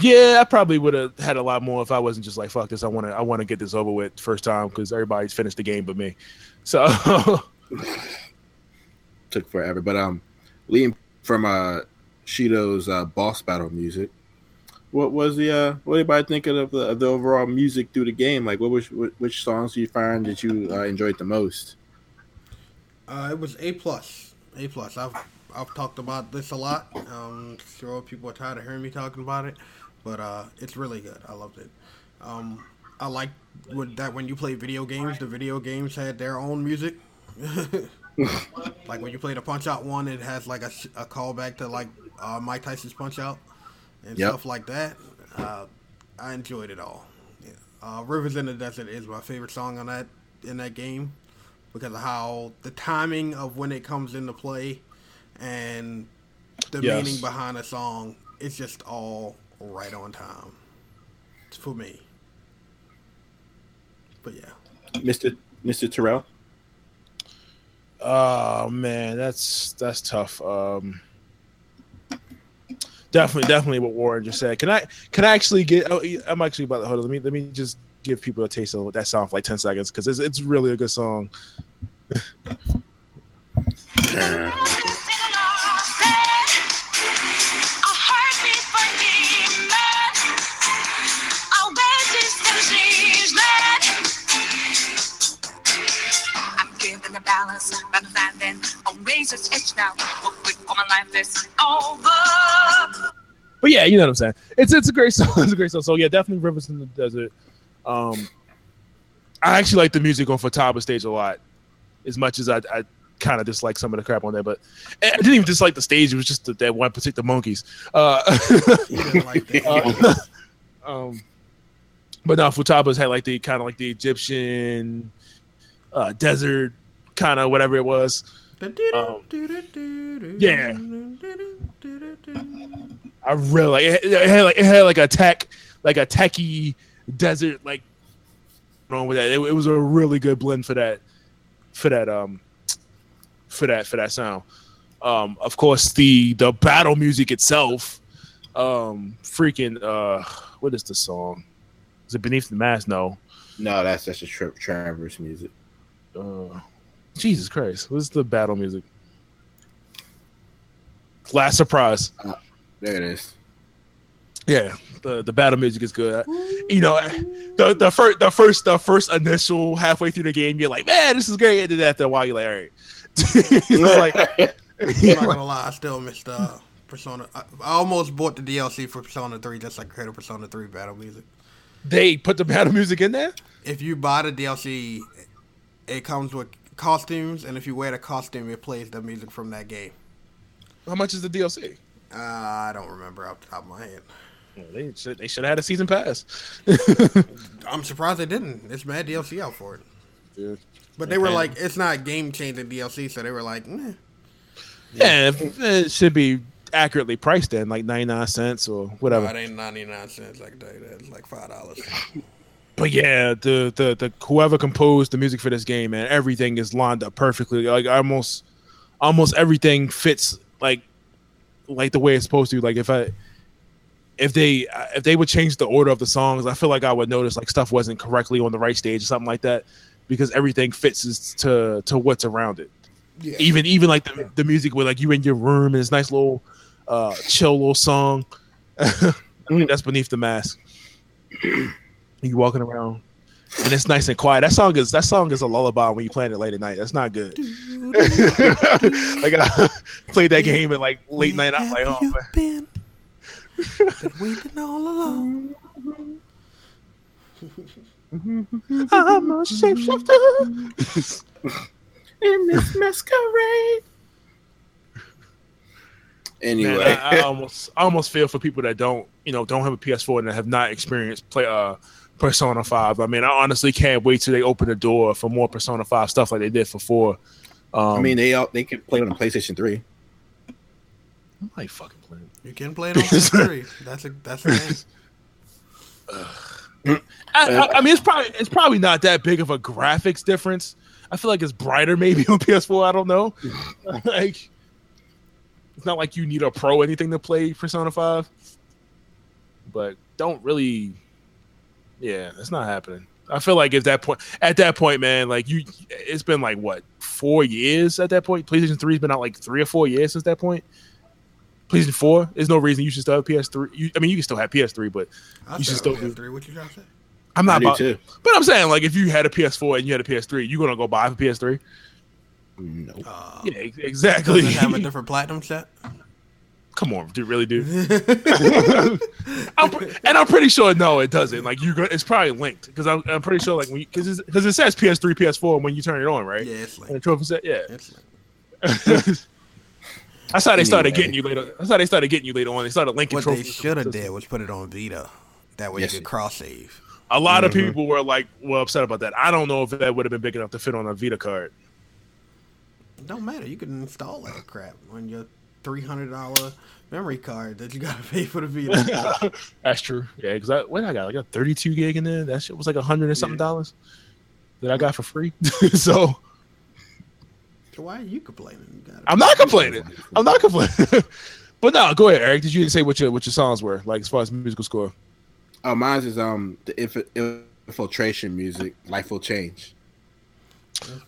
S3: Yeah, I probably would have had a lot more if I wasn't just like fuck this. I want to I want to get this over with first time because everybody's finished the game but me. So
S2: Took forever, but um, Liam from uh Shido's uh, boss battle music. What was the uh? What did anybody think of the, the overall music through the game? Like, what was what, which songs do you find that you uh, enjoyed the most?
S1: Uh, it was A plus. A plus. I've I've talked about this a lot. Um, sure, people are tired of hearing me talking about it, but uh, it's really good. I loved it. Um, I like that when you play video games, the video games had their own music. like when you play the Punch Out one, it has like a, a callback to like uh, Mike Tyson's Punch Out and
S2: Yep.
S1: stuff like that. Uh, I enjoyed it all. Yeah. Uh, Rivers in the Desert is my favorite song on that in that game because of how the timing of when it comes into play and the
S3: Yes.
S1: meaning behind a song. It's just all right on time for me. But yeah.
S2: Mister Mister Terrell.
S3: Oh man, that's that's tough. Um, definitely, definitely what Warren just said. Can I can I actually get? Oh, I'm actually about to hold on. Let me let me just give people a taste of what that song for like ten seconds because it's it's really a good song. But yeah, you know what I'm saying. It's it's a great song. It's a great song. So yeah, definitely Rivers in the Desert. Um, I actually like the music on Futaba stage a lot, as much as I, I kind of dislike some of the crap on there. But I didn't even dislike the stage. It was just the, that one particular monkeys. Uh,
S1: didn't like that.
S3: uh, um, but now Futaba's had like the kind of like the Egyptian uh, desert kind of whatever it was. Um, yeah. I really like it, it had like it had like a tech like a techie desert like wrong with that. It, it was a really good blend for that for that um for that for that sound. Um of course the the battle music itself um freaking uh what is the song? Is it Beneath the Mask? No.
S2: No, that's that's a Tra- Traverse music.
S3: Uh Jesus Christ. What's the battle music? Last surprise.
S2: There it is.
S3: Yeah, the the battle music is good. You know, the the first the first the first initial halfway through the game, you're like, man, this is great. And then after a while, you're like, all right. it's like,
S1: I'm not gonna lie, I still missed uh, Persona. I, I almost bought the DLC for Persona 3 just like created Persona 3 battle music.
S3: they put the battle music in there.
S1: If you buy the DLC, it comes with costumes, and if you wear the costume, it plays the music from that game.
S3: How much is the DLC?
S1: Uh, I don't remember off the top of my head.
S3: Well, they should they should have had a season pass.
S1: I'm surprised they didn't. It's mad DLC out for it.
S3: Dude.
S1: But they were like, it's not game changing DLC, so they were like, eh.
S3: Yeah, if- it should be accurately priced then, like ninety nine cents or whatever.
S1: Oh, it ain't 99 cents. I can tell you that. It's like $5.
S3: But yeah, the, the the whoever composed the music for this game, man, everything is lined up perfectly. Like almost almost everything fits like like the way it's supposed to. Like if I if they if they would change the order of the songs, I feel like I would notice like stuff wasn't correctly on the right stage or something like that. because everything fits to to what's around it.
S1: Yeah.
S3: Even even like the, the music with like you in your room and this nice little uh chill little song. I mean that's beneath the mask. You walking around and it's nice and quiet. That song is that song is a lullaby when you playing it late at night. That's not good. like I played that game at like late night. I'm like, oh man.
S1: been? Been waiting all along.
S3: I'm a shapeshifter.
S2: in this masquerade. Anyway,
S3: Man, I, I almost I almost feel for people that don't you know don't have a PS4 and have not experienced play uh Persona Five. I mean, I honestly can't wait till they open the door for more Persona Five stuff like they did for four. Um,
S2: I mean, they all they can play it on the PlayStation Three.
S3: I'm like fucking playing.
S1: You can play it on PS3. That's a that's a game.
S3: I, I, I mean, it's probably it's probably not that big of a graphics difference. I feel like it's brighter maybe on PS4. I don't know. like, it's not like you need a pro anything to play Persona Five, but don't really. Yeah, it's not happening. I feel like at that point, at that point, man, like you, it's been like what four years at that point. PlayStation Three's been out like three or four years since that point. PlayStation Four, there's no reason you should still have PS3. You, I mean, you can still have PS3, but
S1: I
S3: You should
S1: said
S3: still do-
S1: PS3. What you trying to say?
S3: I'm not
S2: do
S3: about.
S2: too.
S3: But I'm saying, like, if you had a PS4 and you had a PS3, you gonna go buy a PS3?
S2: No.
S1: Uh,
S3: Yeah, exactly.
S1: Does it have a different platinum set?
S3: Come on, do really do? I'm pre- and I'm pretty sure no, it doesn't. Like you, go, it's probably linked because I'm, I'm pretty sure like when because because it says PS3, PS4 when you turn it on, right?
S1: yeah, it's
S3: And the trophy set, yeah.
S1: it's
S3: That's how they started
S2: Anyway.
S3: getting you later. That's how they started getting you later on. They started linking
S1: what they should have did was put it on Vita. That way
S2: Yes.
S1: you could cross save.
S3: A lot of
S2: Mhm.
S3: people were like, well, upset about that. I don't know if that would have been big enough to fit on a Vita card.
S1: It don't matter. You can install that crap on your three hundred dollar memory card that you gotta pay for the Vita.
S3: That's true. Yeah, because I what I got, I got 32 gig in there. That shit was like a hundred and something dollars that I got for free. so
S1: so why are you complaining? You gotta
S3: I'm not complaining. I'm not complaining. but no, go ahead, Eric. Did you say what your what your songs were like as far as musical score?
S2: Oh, mine is um the inf- infiltration music. Life will change.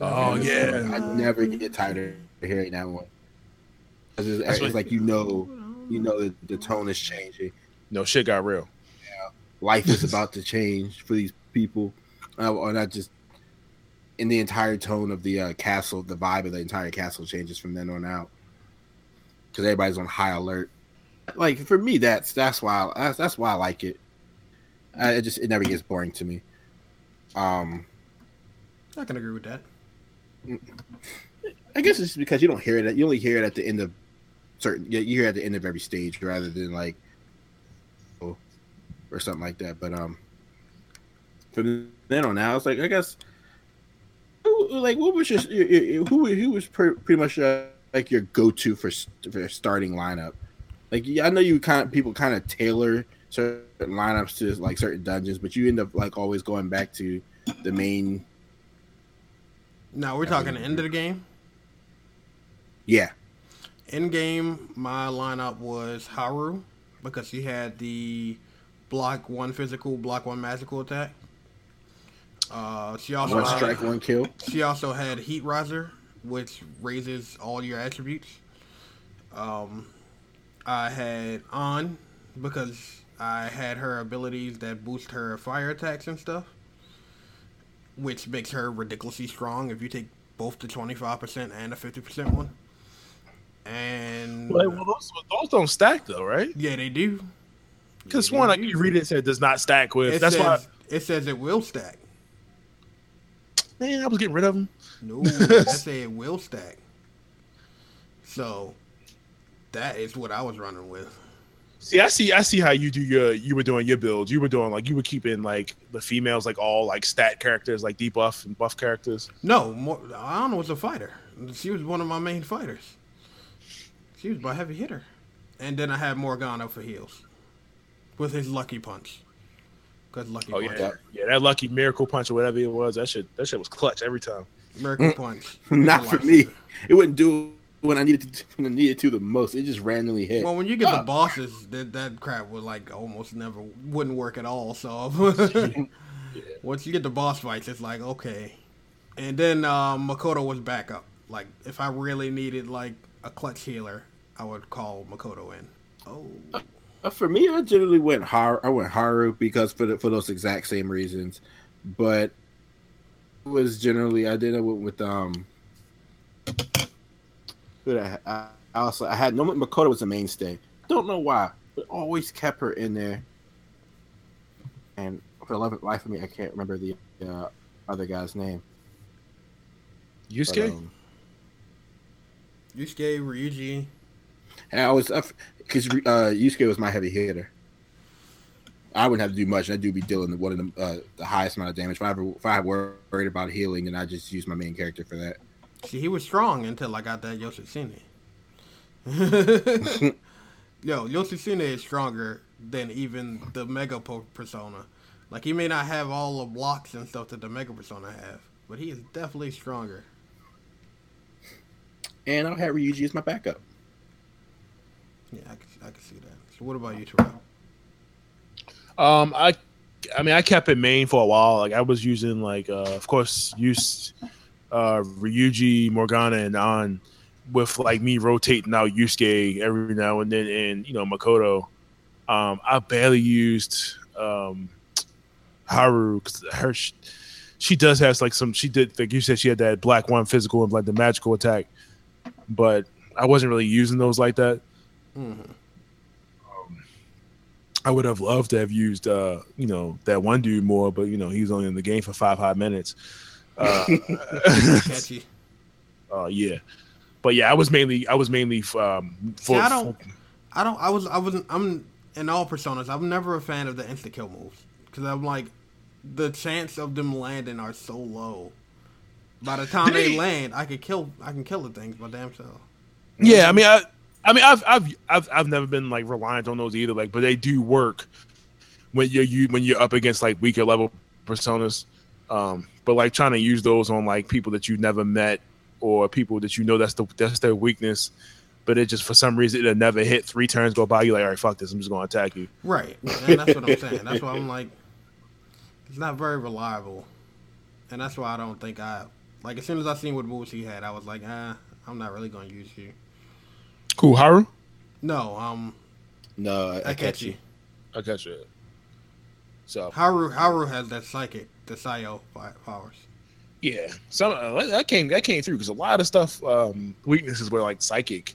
S3: Oh yeah,
S2: I never get tired of hearing that one. 'Cause It's,
S3: That's
S2: it's
S3: what-
S2: like you know, you know that the tone is changing.
S3: no shit got real.
S2: Life is about to change for these people, uh, or not just in the entire tone of the uh, castle. The vibe of the entire castle changes from then on out because everybody's on high alert. Like for me, that's that's why that's, that's why I like it. I, it just it never gets boring to me. Um,
S1: I can agree with that.
S2: I guess it's because you don't hear it. You only hear it at the end of certain. You you hear at the end of every stage rather than like, or something like that. But um, from then on out, it's like I guess, who, like what was your, your who who was pretty much uh, like your go to for for starting lineup? Like yeah, I know you kind of people kind of tailor certain lineups to like certain dungeons, but you end up like always going back to the main.
S1: Now we're talking the end of the game.
S2: Yeah,
S1: In game, my lineup was Haru because he had the block one physical, block one magical attack. Uh, she also
S2: one
S1: had,
S2: strike, one kill.
S1: she also had Heat Riser, which raises all your attributes. Um, I had Ann because I had her abilities that boost her fire attacks and stuff, which makes her ridiculously strong if you take both the 25% and the 50% one. And
S3: Well, well, those, those don't stack though, right?
S1: yeah, they do.
S3: Because
S1: Yeah,
S3: one, like
S1: do.
S3: you read it, it said does not stack with.
S1: It
S3: That's
S1: says,
S3: why,
S1: it says it will stack.
S3: man, I was getting rid of them.
S1: No, that say it will stack. So that is what I was running with.
S3: See, I see, I see how you do your, you were doing your builds. You were doing like you were keeping like the females like all like stat characters, like debuff and buff characters.
S1: No, more, Anna was a fighter. She was one of my main fighters. She was my heavy hitter. And then I had Morgana for heals. With his lucky punch. Because lucky
S3: Oh
S1: punch.
S3: yeah, yeah, that lucky miracle punch or whatever it was, that shit, that shit was clutch every time.
S1: Miracle punch.
S2: Not for me.
S1: of-
S2: It wouldn't do when I needed to when I needed to the most. It just randomly hit.
S1: Well, when you get
S3: Ah.
S1: the bosses, that that crap would like almost never wouldn't work at all. So once you get the boss fights, it's like okay, And then um, Makoto was backup. Like if I really needed like a clutch healer, I would call Makoto in. Oh.
S2: Uh, for me, I generally went Haru. I went Haru because for the, for those exact same reasons, but it was generally I did it with, with um. But I, I also I had no Makoto was a mainstay. Don't know why, but always kept her in there. And for the love of life of me, I can't remember the uh, other guy's name.
S3: Yusuke.
S2: But, um,
S1: Yusuke, Ryuji.
S2: And I was because uh, Yusuke was my heavy hitter. I wouldn't have to do much. I do be dealing one of the uh, the highest amount of damage. If I ever if I worried about healing, then I just use my main character for that.
S1: See, he was strong until I got that Yoshitsune. Yo, Yoshitsune is stronger than even the Mega po- Persona. Like, he may not have all the blocks and stuff that the Mega Persona have, but he is definitely stronger.
S2: And I'll have Ryuji as my backup.
S1: Yeah, I can, I see that. So, what about you, Terrell?
S3: Um, I, I mean, I kept it main for a while. Like I was using like, uh, of course, used uh, Ryuji, Morgana, and on with like me rotating out Yusuke every now and then, and you know Makoto. Um, I barely used um, Haru because her sh- she does have like some. She did like you said she had that black one physical and like the magical attack, but I wasn't really using those like that.
S1: Mm-hmm.
S3: I would have loved to have used, uh, you know, that one dude more, but you know, he's only in the game for five hot minutes. Uh,
S1: Akechi.
S3: uh, yeah, but yeah, I was mainly, I was mainly um, for.
S1: See, I don't- I don't. I was. I wasn't. I'm in all personas. I'm never a fan of the insta kill moves because I'm like, the chance of them landing are so low. By the time they
S3: They-
S1: land, I can kill. I can kill the things by damn self.
S3: yeah, I mean, I, I mean, I've, I've, I've, I've never been like reliant on those either. Like, but they do work when you're you when you're up against like weaker level personas. Um, but like trying to use those on like people that you've never met or people that you know that's the that's their weakness. But it just for some reason it'll never hit. Three turns go by, you like, all right, fuck this, I'm just gonna attack you.
S1: Right, and that's what I'm saying. That's why I'm like, it's not very reliable, and that's why I don't think I like. As soon as I seen what moves he had, I was like, ah, I'm not really gonna use you.
S3: Cool, Haru.
S1: No, um,
S2: No, I, I catch
S1: Akechi.
S2: you.
S3: I got you. So
S1: Haru Haru has that psychic, the Psio powers.
S3: yeah, some uh, that came that came through because a lot of stuff um, weaknesses were like psychic.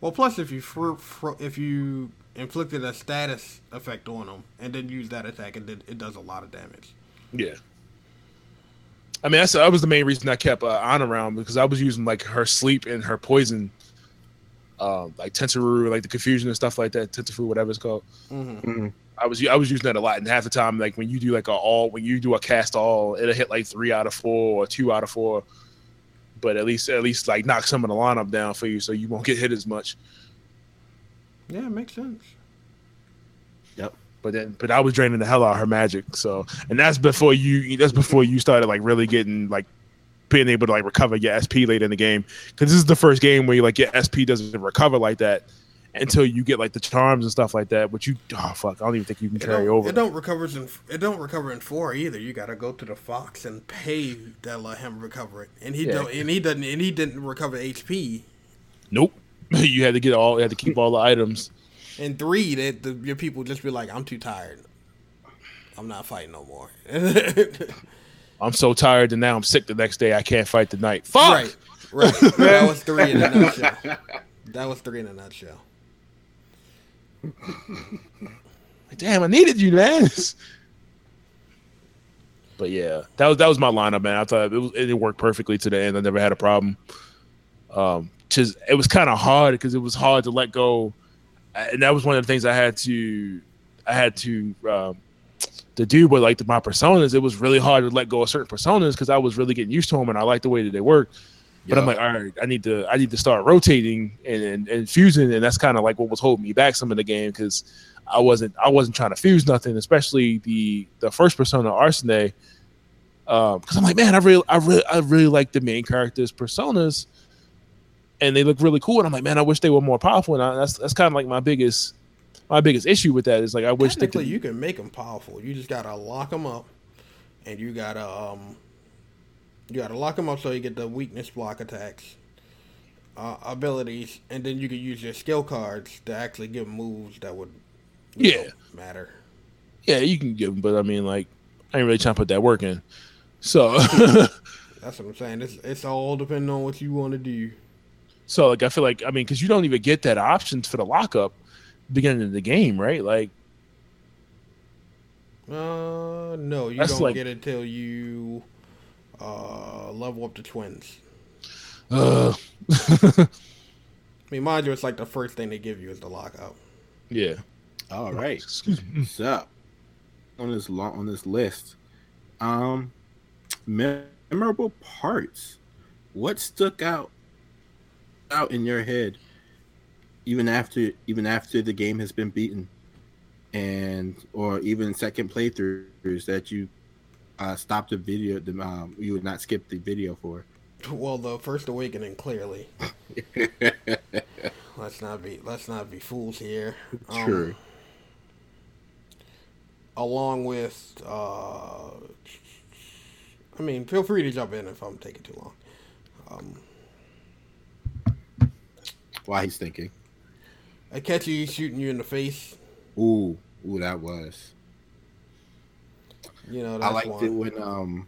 S1: Well, plus if you fr- fr- if you inflicted a status effect Ann them and then use that attack, and then it does a lot of damage.
S3: Yeah. I mean, that's that was the main reason I kept uh, on around because I was using like her sleep and her poison, um, like Tensuru, like the confusion and stuff like that, Tensafu, whatever it's called.
S1: hmm
S3: I was I was using that a lot, and half the time, like when you do like a all, when you do a cast all, it'll hit like three out of four or two out of four, but at least at least like knock some of the lineup down for you, so you won't get hit as much.
S1: Yeah, it makes sense. Yep.
S3: But then, but I was draining the hell out of her magic. So, and that's before you. That's before you started like really getting like being able to like recover your SP late in the game. Because this is the first game where you like your SP doesn't recover like that until you get like the charms and stuff like that. But you, oh fuck, I don't even think you can
S1: It
S3: carry over.
S1: it don't recovers in it don't recover in four either. You got to go to the fox and pay to let him recover it, and he
S3: Yeah.
S1: don't and he doesn't and he didn't recover HP.
S3: Nope. you had to get all. You had to keep all the items.
S1: And three, that the, your people just be like, "I'm too tired. I'm not fighting no more."
S3: I'm so tired, and now I'm sick. The next day, I can't fight the night. Fuck.
S1: right, right. that was three in a nutshell. That was three in a nutshell.
S3: Damn, I needed you, man. but yeah, that was that was my lineup, man. I thought it was it worked perfectly to the end. I never had a problem. Um, just it was kind of hard because it was hard to let go, and that was one of the things I had to I had to um, to do. But like my personas, it was really hard to let go of certain personas because I was really getting used to them and I liked the way that they work. But I'm like, all right, I need to I need to start rotating and and, and fusing, and that's kind of like what was holding me back some of the game because I wasn't I wasn't trying to fuse nothing, especially the the first persona Arsene. Um, because I'm like, man, I really I really I really like the main characters' personas, and they look really cool. And I'm like, man, I wish they were more powerful. And I, that's that's kind of like my biggest my biggest issue with that is like I wish they could.
S1: you can make them powerful. You just gotta lock them up, and you gotta um, You gotta lock them up so you get the weakness block attacks, uh, abilities, and then you can use your skill cards to actually give moves that would
S3: Yeah.
S1: know, matter.
S3: Yeah, you can give them, but I mean, like, I ain't really trying to put that work in. So,
S1: That's what I'm saying. It's it's all depending on what you want to do.
S3: so like, I feel like, I mean, because you don't even get that options for the lockup beginning of the game, right? Like,
S1: Uh, no, you don't
S3: like-
S1: get it till you uh level up the twins.
S3: uh,
S1: I mean, mind you, it's like the first thing they give you is the lockout.
S3: yeah.
S2: All right.
S3: Excuse me.
S2: So on this long on this list, um, memorable parts. What stuck out out in your head, even after even after the game has been beaten, and or even second playthroughs that you uh, stopped the video, the, um, you would not skip the video for.
S1: Well, the first awakening clearly. let's not be let's not be fools here. Um,
S2: True.
S1: Along with, uh, I mean, feel free to jump in if I'm taking too long. Um,
S2: While he's thinking.
S1: Akechi shooting you in the face.
S2: Ooh, ooh, that was.
S1: You know,
S2: I
S1: that's
S2: liked
S1: one.
S2: it when um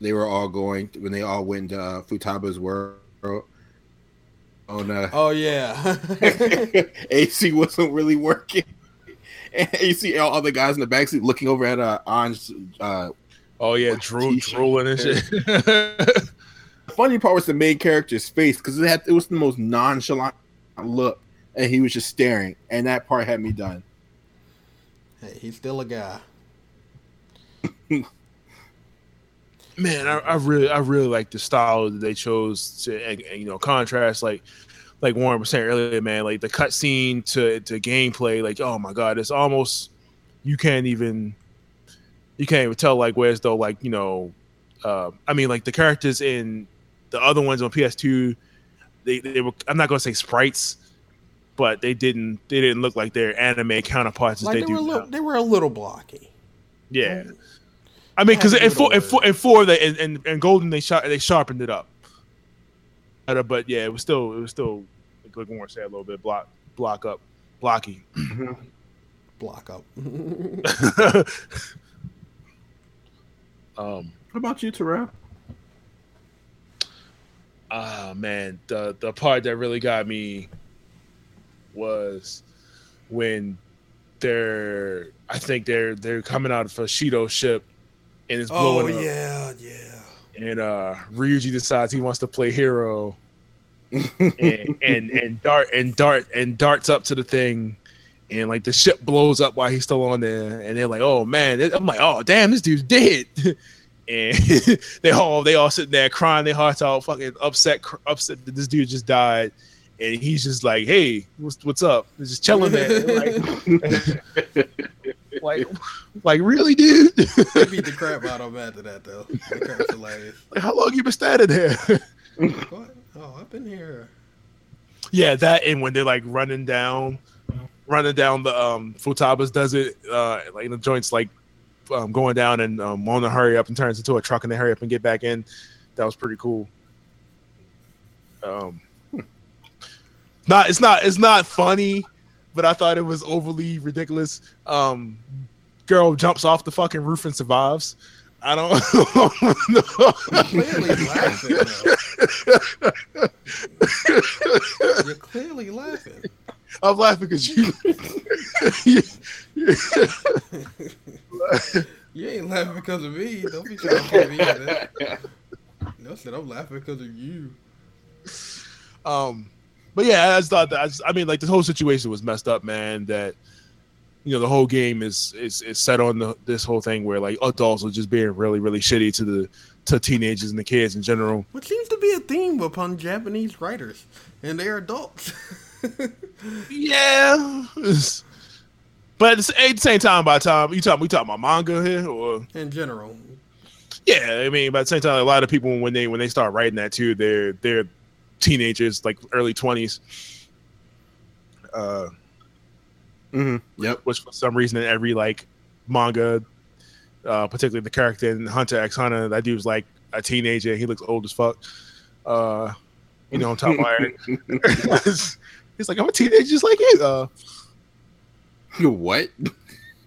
S2: they were all going when they all went to uh, Futaba's world. Oh no,
S1: Oh yeah.
S2: AC wasn't really working. And you see all the guys in the backseat looking over at uh, Ann's. Uh,
S3: Oh yeah,
S2: What
S3: drool,
S2: t-shirt?
S3: drooling and shit.
S2: the funny part was the main character's face because it had it was the most nonchalant look, and he was just staring, and that part had me done.
S1: hey, he's still a guy.
S3: Man, I, I really, I really like the style that they chose to, and, and, you know, contrast like, like Warren was saying earlier, man, like the cutscene to to gameplay, like, oh my god, it's almost you can't even, you can't even tell like whereas though like you know, uh, I mean like the characters in the other ones on PS2, they they were I'm not gonna say sprites, but they didn't they didn't look like their anime counterparts as
S1: Like
S3: they,
S1: they,
S3: do
S1: were
S3: now.
S1: little, they were a little blocky.
S3: Yeah. I mean, because
S1: Had
S3: in four, in four, in four, they and, and, and Golden they shot they sharpened it up. But yeah, it was still it was still like Warren said a little bit block block up blocky.
S1: Block up.
S3: um.
S2: What about you, Terrell?
S3: Ah man, the the part that really got me was when they're I think they're they're coming out of a Shido ship and it's
S1: oh
S3: blowing up.
S1: yeah, yeah.
S3: and uh Ryuji decides he wants to play hero and, and and dart and dart and darts up to the thing and like the ship blows up while he's still on there and they're like oh man I'm like oh damn this dude's dead and they all they all sitting there crying their hearts out fucking upset upset that this dude just died and he's just like hey what's what's up He's just chilling there like like like really dude
S1: They beat the crap out of him after that though. That crap's hilarious.
S3: like how long you been standing there
S1: What? Oh, I've been here.
S3: Yeah, that and when they're like running down, running down the um Futaba's does it uh like the joints like um, going down and um, want to hurry up and turns into a truck and they hurry up and get back in. That was pretty cool. Um, not it's not it's not funny, but I thought it was overly ridiculous. Um, girl jumps off the fucking roof and survives. I don't
S1: Clearly laughing. though. You're clearly laughing.
S3: I'm laughing because you, you,
S1: You ain't laughing because of me. Don't be trying to put me in that. No, I said I'm laughing because of you.
S3: Um, but yeah, I just thought that. I, just, I mean, like the whole situation was messed up, man. That you know the whole game is is, is set on the, this whole thing where like adults are just being really really shitty to the to teenagers and the kids in general.
S1: What seems to be a theme upon Japanese writers, and they're adults.
S3: Yeah, but at the, at the same time, by the time you talking, we talking about manga here, or
S1: in general.
S3: yeah, I mean, by the same time, a lot of people when they when they start writing that too, they're they're teenagers, like early twenties. Uh,
S2: hmm Yep.
S3: which for some reason in every like manga, uh, particularly the character in Hunter X Hunter, that dude's like a teenager. He looks old as fuck. Uh, you know, on top of iron. He's like, I'm a teenager just like you. Uh,
S2: what?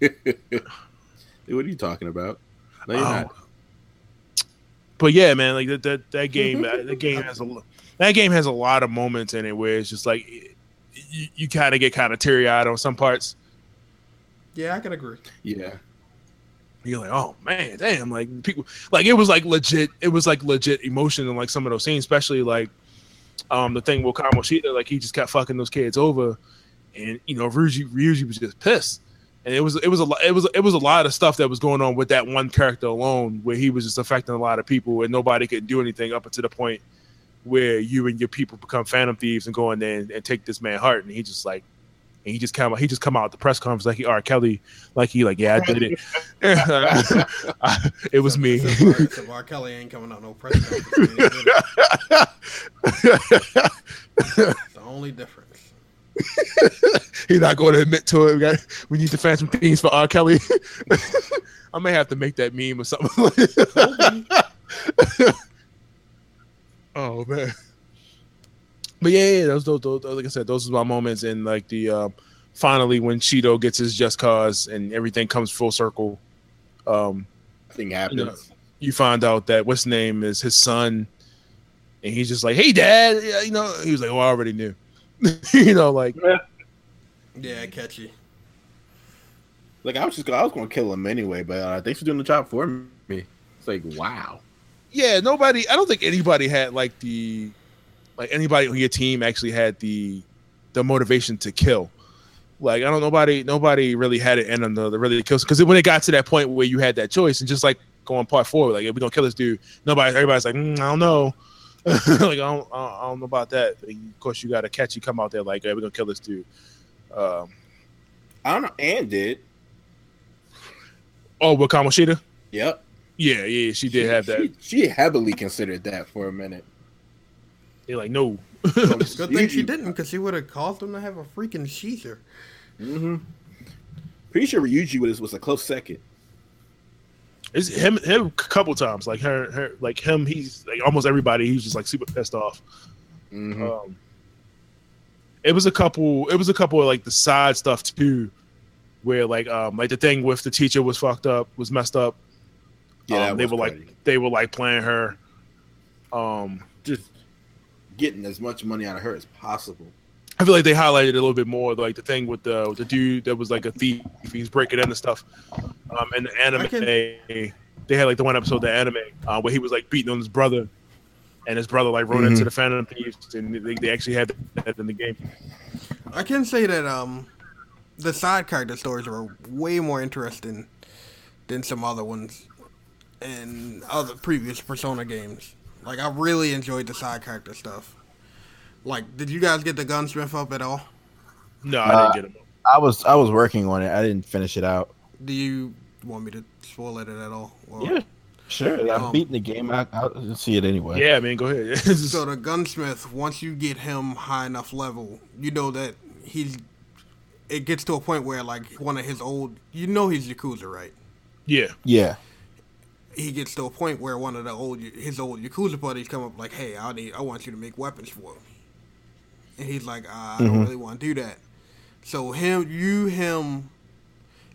S2: what are you talking about? No, you're
S3: Oh.
S2: not.
S3: but yeah, man, like that that, that game, that, game has a that game has a lot of moments in it where it's just like you, you kind of get kind of teary eyed on some parts.
S1: Yeah, I can agree.
S2: Yeah.
S3: You're like, oh man, damn! Like people, like it was like legit. It was like legit emotion in like some of those scenes, especially like um the thing with Kamoshida, like he just kept fucking those kids over, and you know Ryuji Ryuji was just pissed. And it was it was a lo- it was it was a lot of stuff that was going on with that one character alone, where he was just affecting a lot of people, and nobody could do anything up until the point where you and your people become phantom thieves and go in there and, and take this man heart, and he just like, and he just come he just come out at the press conference like he R Kelly, like he like yeah I did it, it was me.
S1: So, so R. Kelly ain't coming out no press conference. It's the only difference.
S3: He's not going to admit to it. We, got, we need to find some things for R. Kelly. I may have to make that meme or something. oh man. But yeah, yeah, those, those, those, like I said, those are my moments. And like the um, finally when Shido gets his just cause and everything comes full circle. Um,
S2: Thing happens.
S3: You know, you find out that what's name is his son, and he's just like, "Hey, dad," you know. He was like, "Oh, I already knew," you know, like
S1: Yeah, catchy.
S2: Like I was just I was gonna kill him anyway, but uh, thanks for doing the job for me. It's like wow.
S3: yeah, nobody. I don't think anybody had like the like anybody on your team actually had the the motivation to kill. Like I don't nobody nobody really had it in them to, to really kill because when it got to that point where you had that choice and just like going part four, like if we gonna kill this dude, nobody everybody's like mm, I don't know. like I don't, I don't know about that. of course, you got to catch you come out there like hey, we're gonna kill this dude. Um,
S2: I don't know. And did.
S3: oh, with Kamoshida?
S2: Yep.
S3: Yeah, yeah, she did have that.
S2: She, she heavily considered that for a minute.
S3: They're like, no.
S1: Good thing she didn't, because she would have caused them to have a freaking seizure.
S2: Mm-hmm. Pretty sure Ryuji was was a close second.
S3: It's him, him a couple times. Like her, her, like him. He's like almost everybody. He's just like super pissed off.
S2: Mm-hmm.
S3: Um, it was a couple. It was a couple of like the side stuff too, where like um like the thing with the teacher was fucked up, was messed up.
S2: yeah,
S3: um, they
S2: was
S3: were like they were like playing her. Um,
S2: just getting as much money out of her as possible.
S3: I feel like they highlighted a little bit more, like the thing with the with the dude that was like a thief. He's breaking into stuff. Um, and the anime,
S1: can-
S3: they had like the one episode, of the anime, uh, where he was like beating on his brother, and his brother like rode
S2: Mhm.
S3: into the Phantom Thieves, and they, they actually had that in the game.
S1: I can say that um, the side character stories were way more interesting than some other ones in other previous Persona games. Like I really enjoyed the side character stuff. Like, did you guys get the gunsmith up at all?
S3: No, I
S4: Uh,
S3: didn't get him.
S4: I was I was working on it. I didn't finish it out.
S1: Do you want me to spoil it at all? Or-
S4: Yeah, sure.
S1: Um,
S4: I'm beating the game. I, I'll see it anyway.
S3: Yeah, I mean, go ahead.
S1: So the gunsmith, once you get him high enough level, you know that he's. It gets to a point where like one of his old, you know, he's Yakuza, right?
S3: yeah,
S4: Yeah.
S1: He gets to a point where one of the old his old yakuza buddies come up like, "Hey, I need I want you to make weapons for me," and he's like, uh, "I don't
S4: Mhm.
S1: really want to do that." So him, you, him,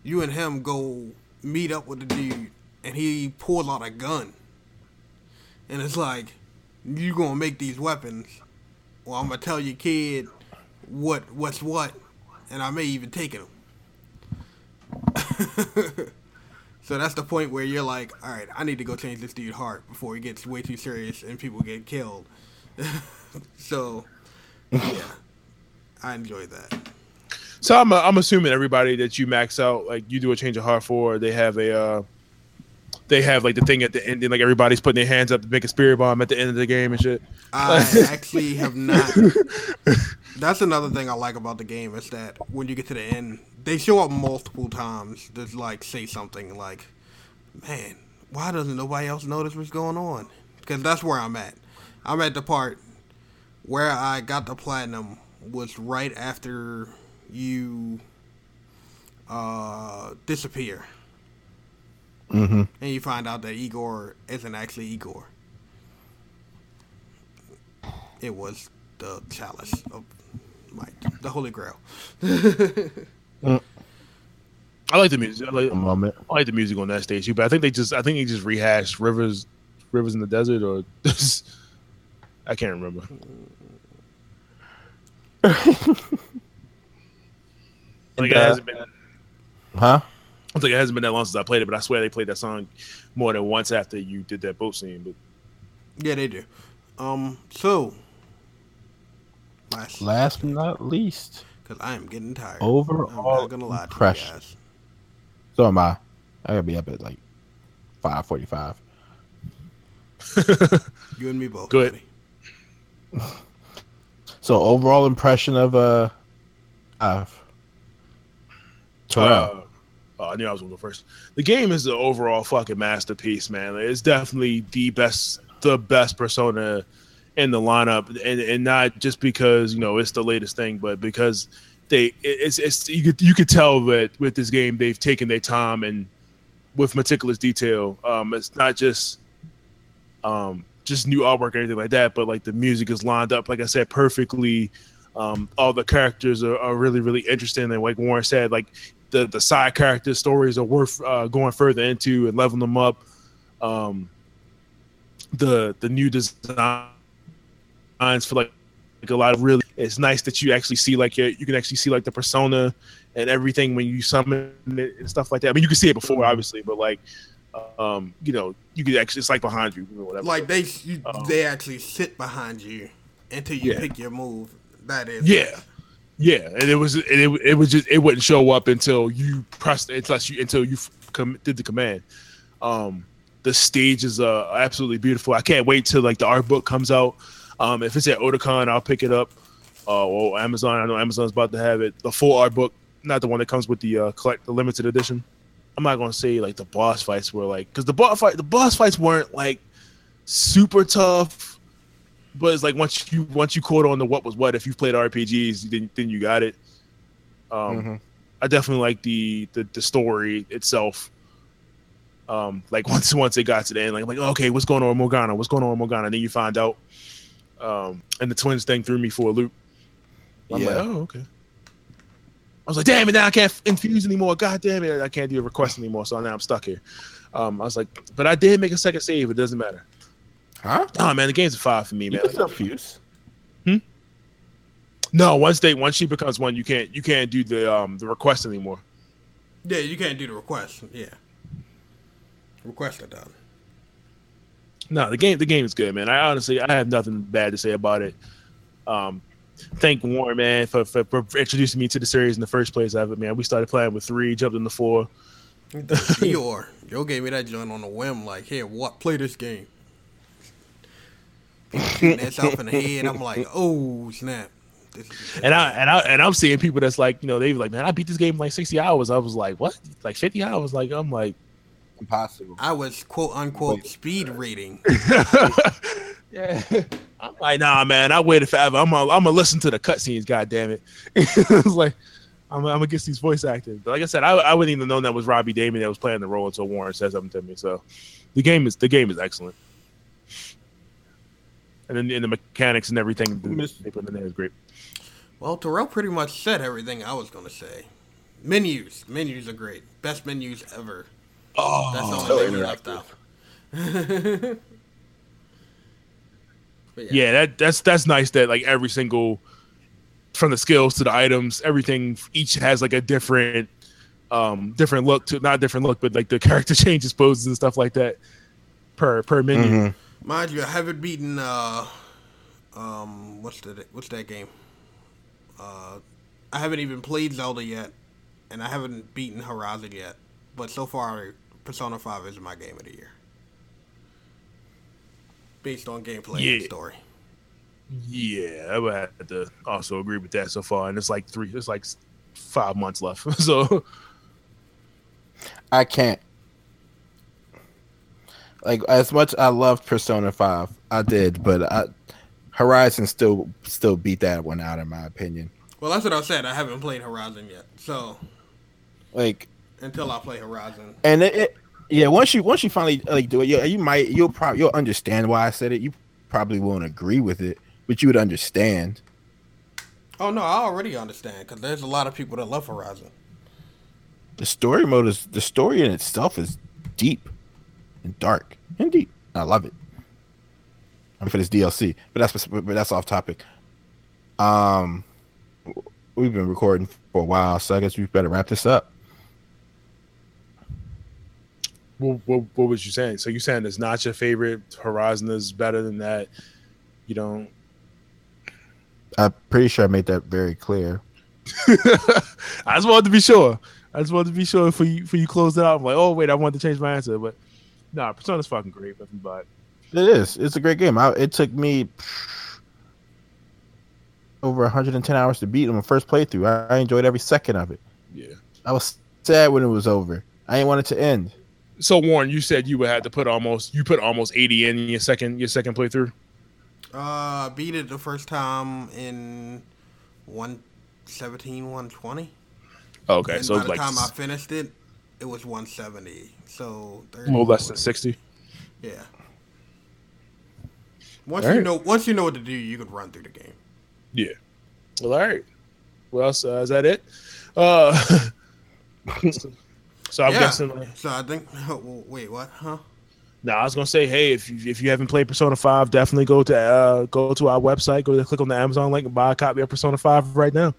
S1: you and him go meet up with the dude, and he pulls out a gun, and it's like, "You gonna make these weapons? Well, I'm gonna tell your kid what what's what, and I may even take him." So that's the point where you're like, all right, I need to go change this dude's heart before he gets way too serious and people get killed. so, yeah, I enjoy that.
S3: So I'm I'm assuming everybody that you max out, like you do a change of heart for, they have a uh they have like the thing at the end, and like everybody's putting their hands up to make a spirit bomb at the end of the game and shit.
S1: I actually have not. That's another thing I like about the game is that when you get to the end, they show up multiple times to like say something like, "Man, why doesn't nobody else notice what's going on?" Because that's where I'm at. I'm at the part where I got the platinum was right after you uh, disappear
S4: Mm-hmm.
S1: and you find out that Igor isn't actually Igor. it was the chalice of might, the Holy Grail.
S3: I like the music. I like,
S4: moment.
S3: I like the music on that stage too, but I think they just I think they just rehashed rivers, rivers in the desert, or I can't remember. like it
S4: uh,
S3: hasn't been.
S4: Huh?
S3: I think it hasn't been that long since I played it, but I swear they played that song more than once after you did that boat scene. But
S1: Yeah, they do. Um, so last,
S4: Last but not least,
S1: because I am getting tired.
S4: overall
S1: I'm not gonna lie to you
S4: impression.
S1: guys.
S4: So am I. I gotta be up at like five forty-five.
S1: You and me both. Good.
S4: So overall impression of uh, of Terrell.
S3: Uh, oh, I knew I was gonna go first. The game is the overall fucking masterpiece, man. It's definitely the best, the best persona in the lineup, and and not just because you know it's the latest thing, but because they it's it's you could you could tell that with this game they've taken their time and with meticulous detail. Um, it's not just um just new artwork or anything like that, but like the music is lined up, like I said, perfectly. Um, all the characters are, are really really interesting, and like Warren said, like the the side character stories are worth uh, going further into and leveling them up. Um, the the new designs for like, like a lot of really it's nice that you actually see like your, you can actually see like the persona and everything when you summon it and stuff like that. I mean, you can see it before obviously, but like um, you know, you could actually it's like behind you or whatever.
S1: Like they, you,
S3: Uh-oh.
S1: they actually sit behind you until you
S3: Yeah.
S1: pick your move. That is,
S3: Yeah. Yeah, and it was it, it, it was just it wouldn't show up until you pressed until you until you com- did the command. Um, the stages are absolutely beautiful. I can't wait till like the art book comes out. Um, if it's at Otakon, I'll pick it up. Uh, or Amazon. I know Amazon's about to have it. The full art book, not the one that comes with the uh, collect the limited edition. I'm not gonna say like the boss fights were like because the boss fight the boss fights weren't like super tough, but it's like once you once you caught on to what was what. If you've played RPGs, then then you got it. Um,
S4: Mhm.
S3: I definitely like the, the the story itself. Um, like once once it got to the end, like I'm like, okay, what's going on with Morgana? What's going on with Morgana? And then you find out. Um, and the twins thing threw me for a loop. I'm like,
S4: Yeah.
S3: oh, okay. I was like, damn it, now I can't infuse anymore. God damn it, I can't do a request anymore. So now I'm stuck here. Um, I was like, but I did make a second save. It doesn't matter.
S4: Huh?
S3: Oh man, the game's a five for me,
S4: You
S3: man.
S4: can still fuse.
S3: No, once they once she becomes one, you can't you can't do the um the request anymore.
S1: yeah. You can't do the request. Yeah, request are done.
S3: No, the game the game is good, man. I honestly I have nothing bad to say about it. Um, thank Warren, man, for, for, for introducing me to the series in the first place. I man, we started playing with three, jumped into four.
S1: Dior, Yo gave me that joint on a whim. Like, here, what? Play this game. Shooting that in the head. I'm like, oh snap.
S3: And I and I and I'm seeing people that's like, you know, they be like, man, I beat this game in like 60 hours. I was like, what? Like 50 hours? Like I'm like,
S4: Impossible.
S1: I was quote unquote speed reading.
S3: yeah. I'm like, nah, man, I waited forever. I'm gonna, I'm gonna listen to the cutscenes. God damn it! it's like, I'm, I'm gonna get these voice actors. But like I said, I, I wouldn't even know that was Robbie Daymond that was playing the role until Warren said something to me. So, the game is the game is excellent, and then in the mechanics and everything
S4: Miss-
S3: they put in there is great.
S1: Well, Terrell pretty much said everything I was gonna say. Menus, menus are great. Best menus ever.
S3: Oh,
S1: That's the
S4: so
S1: only thing we left
S4: interactive.
S1: out. But
S3: yeah, that that's that's nice that like every single from the skills to the items, everything each has like a different um different look to not different look, but like the character changes poses and stuff like that per per menu.
S4: Mhm.
S1: Mind you, I haven't beaten uh um what's the what's that game? Uh I haven't even played Zelda yet and I haven't beaten Horizon yet. But so far Persona 5 is my game of the year. Based on gameplay and story.
S3: Yeah, I would have to also agree with that so far. And it's like three, it's like five months left. so
S4: I can't. Like as much I loved Persona Five, I did, but I, Horizon still still beat that one out in my opinion.
S1: Well, that's what I said. I haven't played Horizon yet. So,
S4: Like
S1: until I play Horizon.
S4: and it, it yeah once you once you finally like do it, you, you might you'll probably you'll understand why I said it. You probably won't agree with it,
S2: but you would understand.
S1: Oh no, I already understand because there's a lot of people that love Horizon.
S2: The story mode is the story in itself is deep and dark and deep. I love it. I mean, for this DLC, but that's but that's off topic. Um, we've been recording for a while, so I guess we better wrap this up.
S3: What, what, what was you saying? So you saying it's not your favorite? Horizon is better than that. You don't.
S2: I'm pretty sure I made that very clear.
S3: I just wanted to be sure. I just wanted to be sure for you for you closed it out. I'm like, oh wait, I wanted to change my answer, but nah, Persona's fucking great. But
S2: it is. It's a great game. I, it took me over 110 hours to beat in my first playthrough. I, I, enjoyed every second of it.
S3: Yeah.
S2: I was sad when it was over. I didn't want it to end.
S3: So Warren, you said you would have to put almost you put almost 80 in your second your second playthrough.
S1: Uh, beat it the first time in 117, 120.
S3: Okay,
S1: and
S3: so
S1: by the
S3: like
S1: time I finished it, it was 170. So
S3: 30 more less than 60.
S1: Yeah. Once all you right. know, once you know what to do, you could run through the game.
S3: Yeah. Well, all right. Well, so is that it? Uh, so I'm
S1: yeah.
S3: guessing. Like,
S1: so I think. Oh, wait, what? Huh?
S3: No, I was gonna say, hey, if you, if you haven't played Persona Five, definitely go to uh, go to our website, go to click on the Amazon link and buy a copy of Persona Five right now.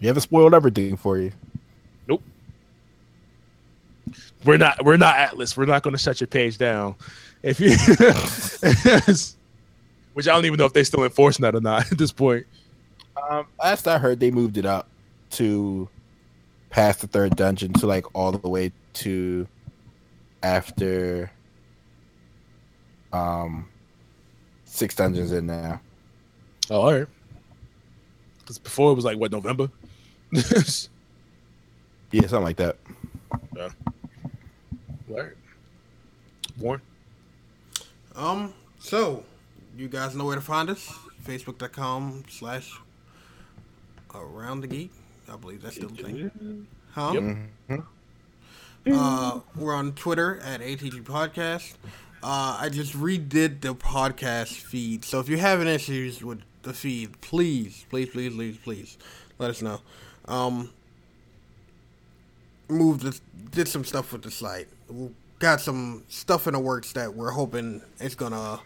S2: You haven't spoiled everything for you.
S3: We're not we're not Atlus. We're not gonna shut your page down. If you which I don't even know if they're still enforcing that or not at this point.
S2: Um, last I heard, they moved it up to past the third dungeon to like all the way to after um six dungeons in now.
S3: Oh, all right. Because before it was like what November.
S2: yeah, something like that.
S3: Yeah. Right. Warren.
S1: Um. So, you guys know where to find us. Facebook.com slash Around the Geek. I believe that's still the thing. Huh? Yep. Mm-hmm. Uh, we're on Twitter at ATG Podcast. Uh, I just redid the podcast feed. So if you're having issues with the feed, please, please, please, please, please, let us know. Um, moved, did some stuff with the site. Got some stuff in the works that we're hoping it's gonna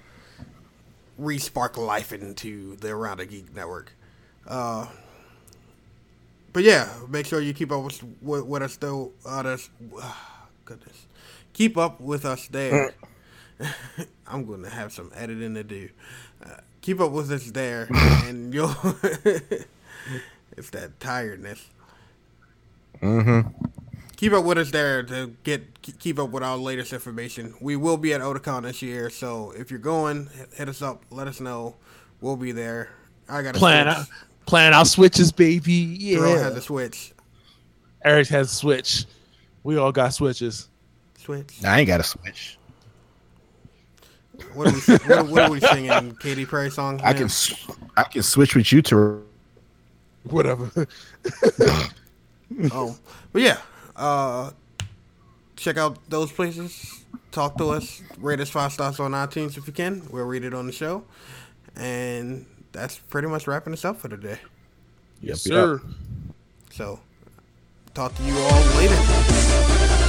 S1: re-spark life into the Around the Geek network. Uh, but yeah, make sure you keep up with, with, with us though. Uh, this, uh, goodness, keep up with us there. I'm going to have some editing to do. Uh, keep up with us there, and you'll. it's that tiredness.
S2: Mm-hmm.
S1: Keep up with us there to get keep up with our latest information. We will be at Otakon this year, so if you're going, hit us up. Let us know. We'll be there. I got a
S3: plan out, plan our switches, baby. Yeah,
S1: Girl has a switch.
S3: Eric has a switch. We all got switches.
S1: Switch.
S2: I ain't got a switch.
S1: What are we, what, what are we singing? Katy Perry song?
S2: I can I can switch with you to
S3: whatever.
S1: oh, but yeah, uh, check out those places. Talk to us. Rate us five stars on iTunes if you can. We'll read it on the show. And that's pretty much wrapping us up for today.
S3: Yes, sir.
S1: So, talk to you all later.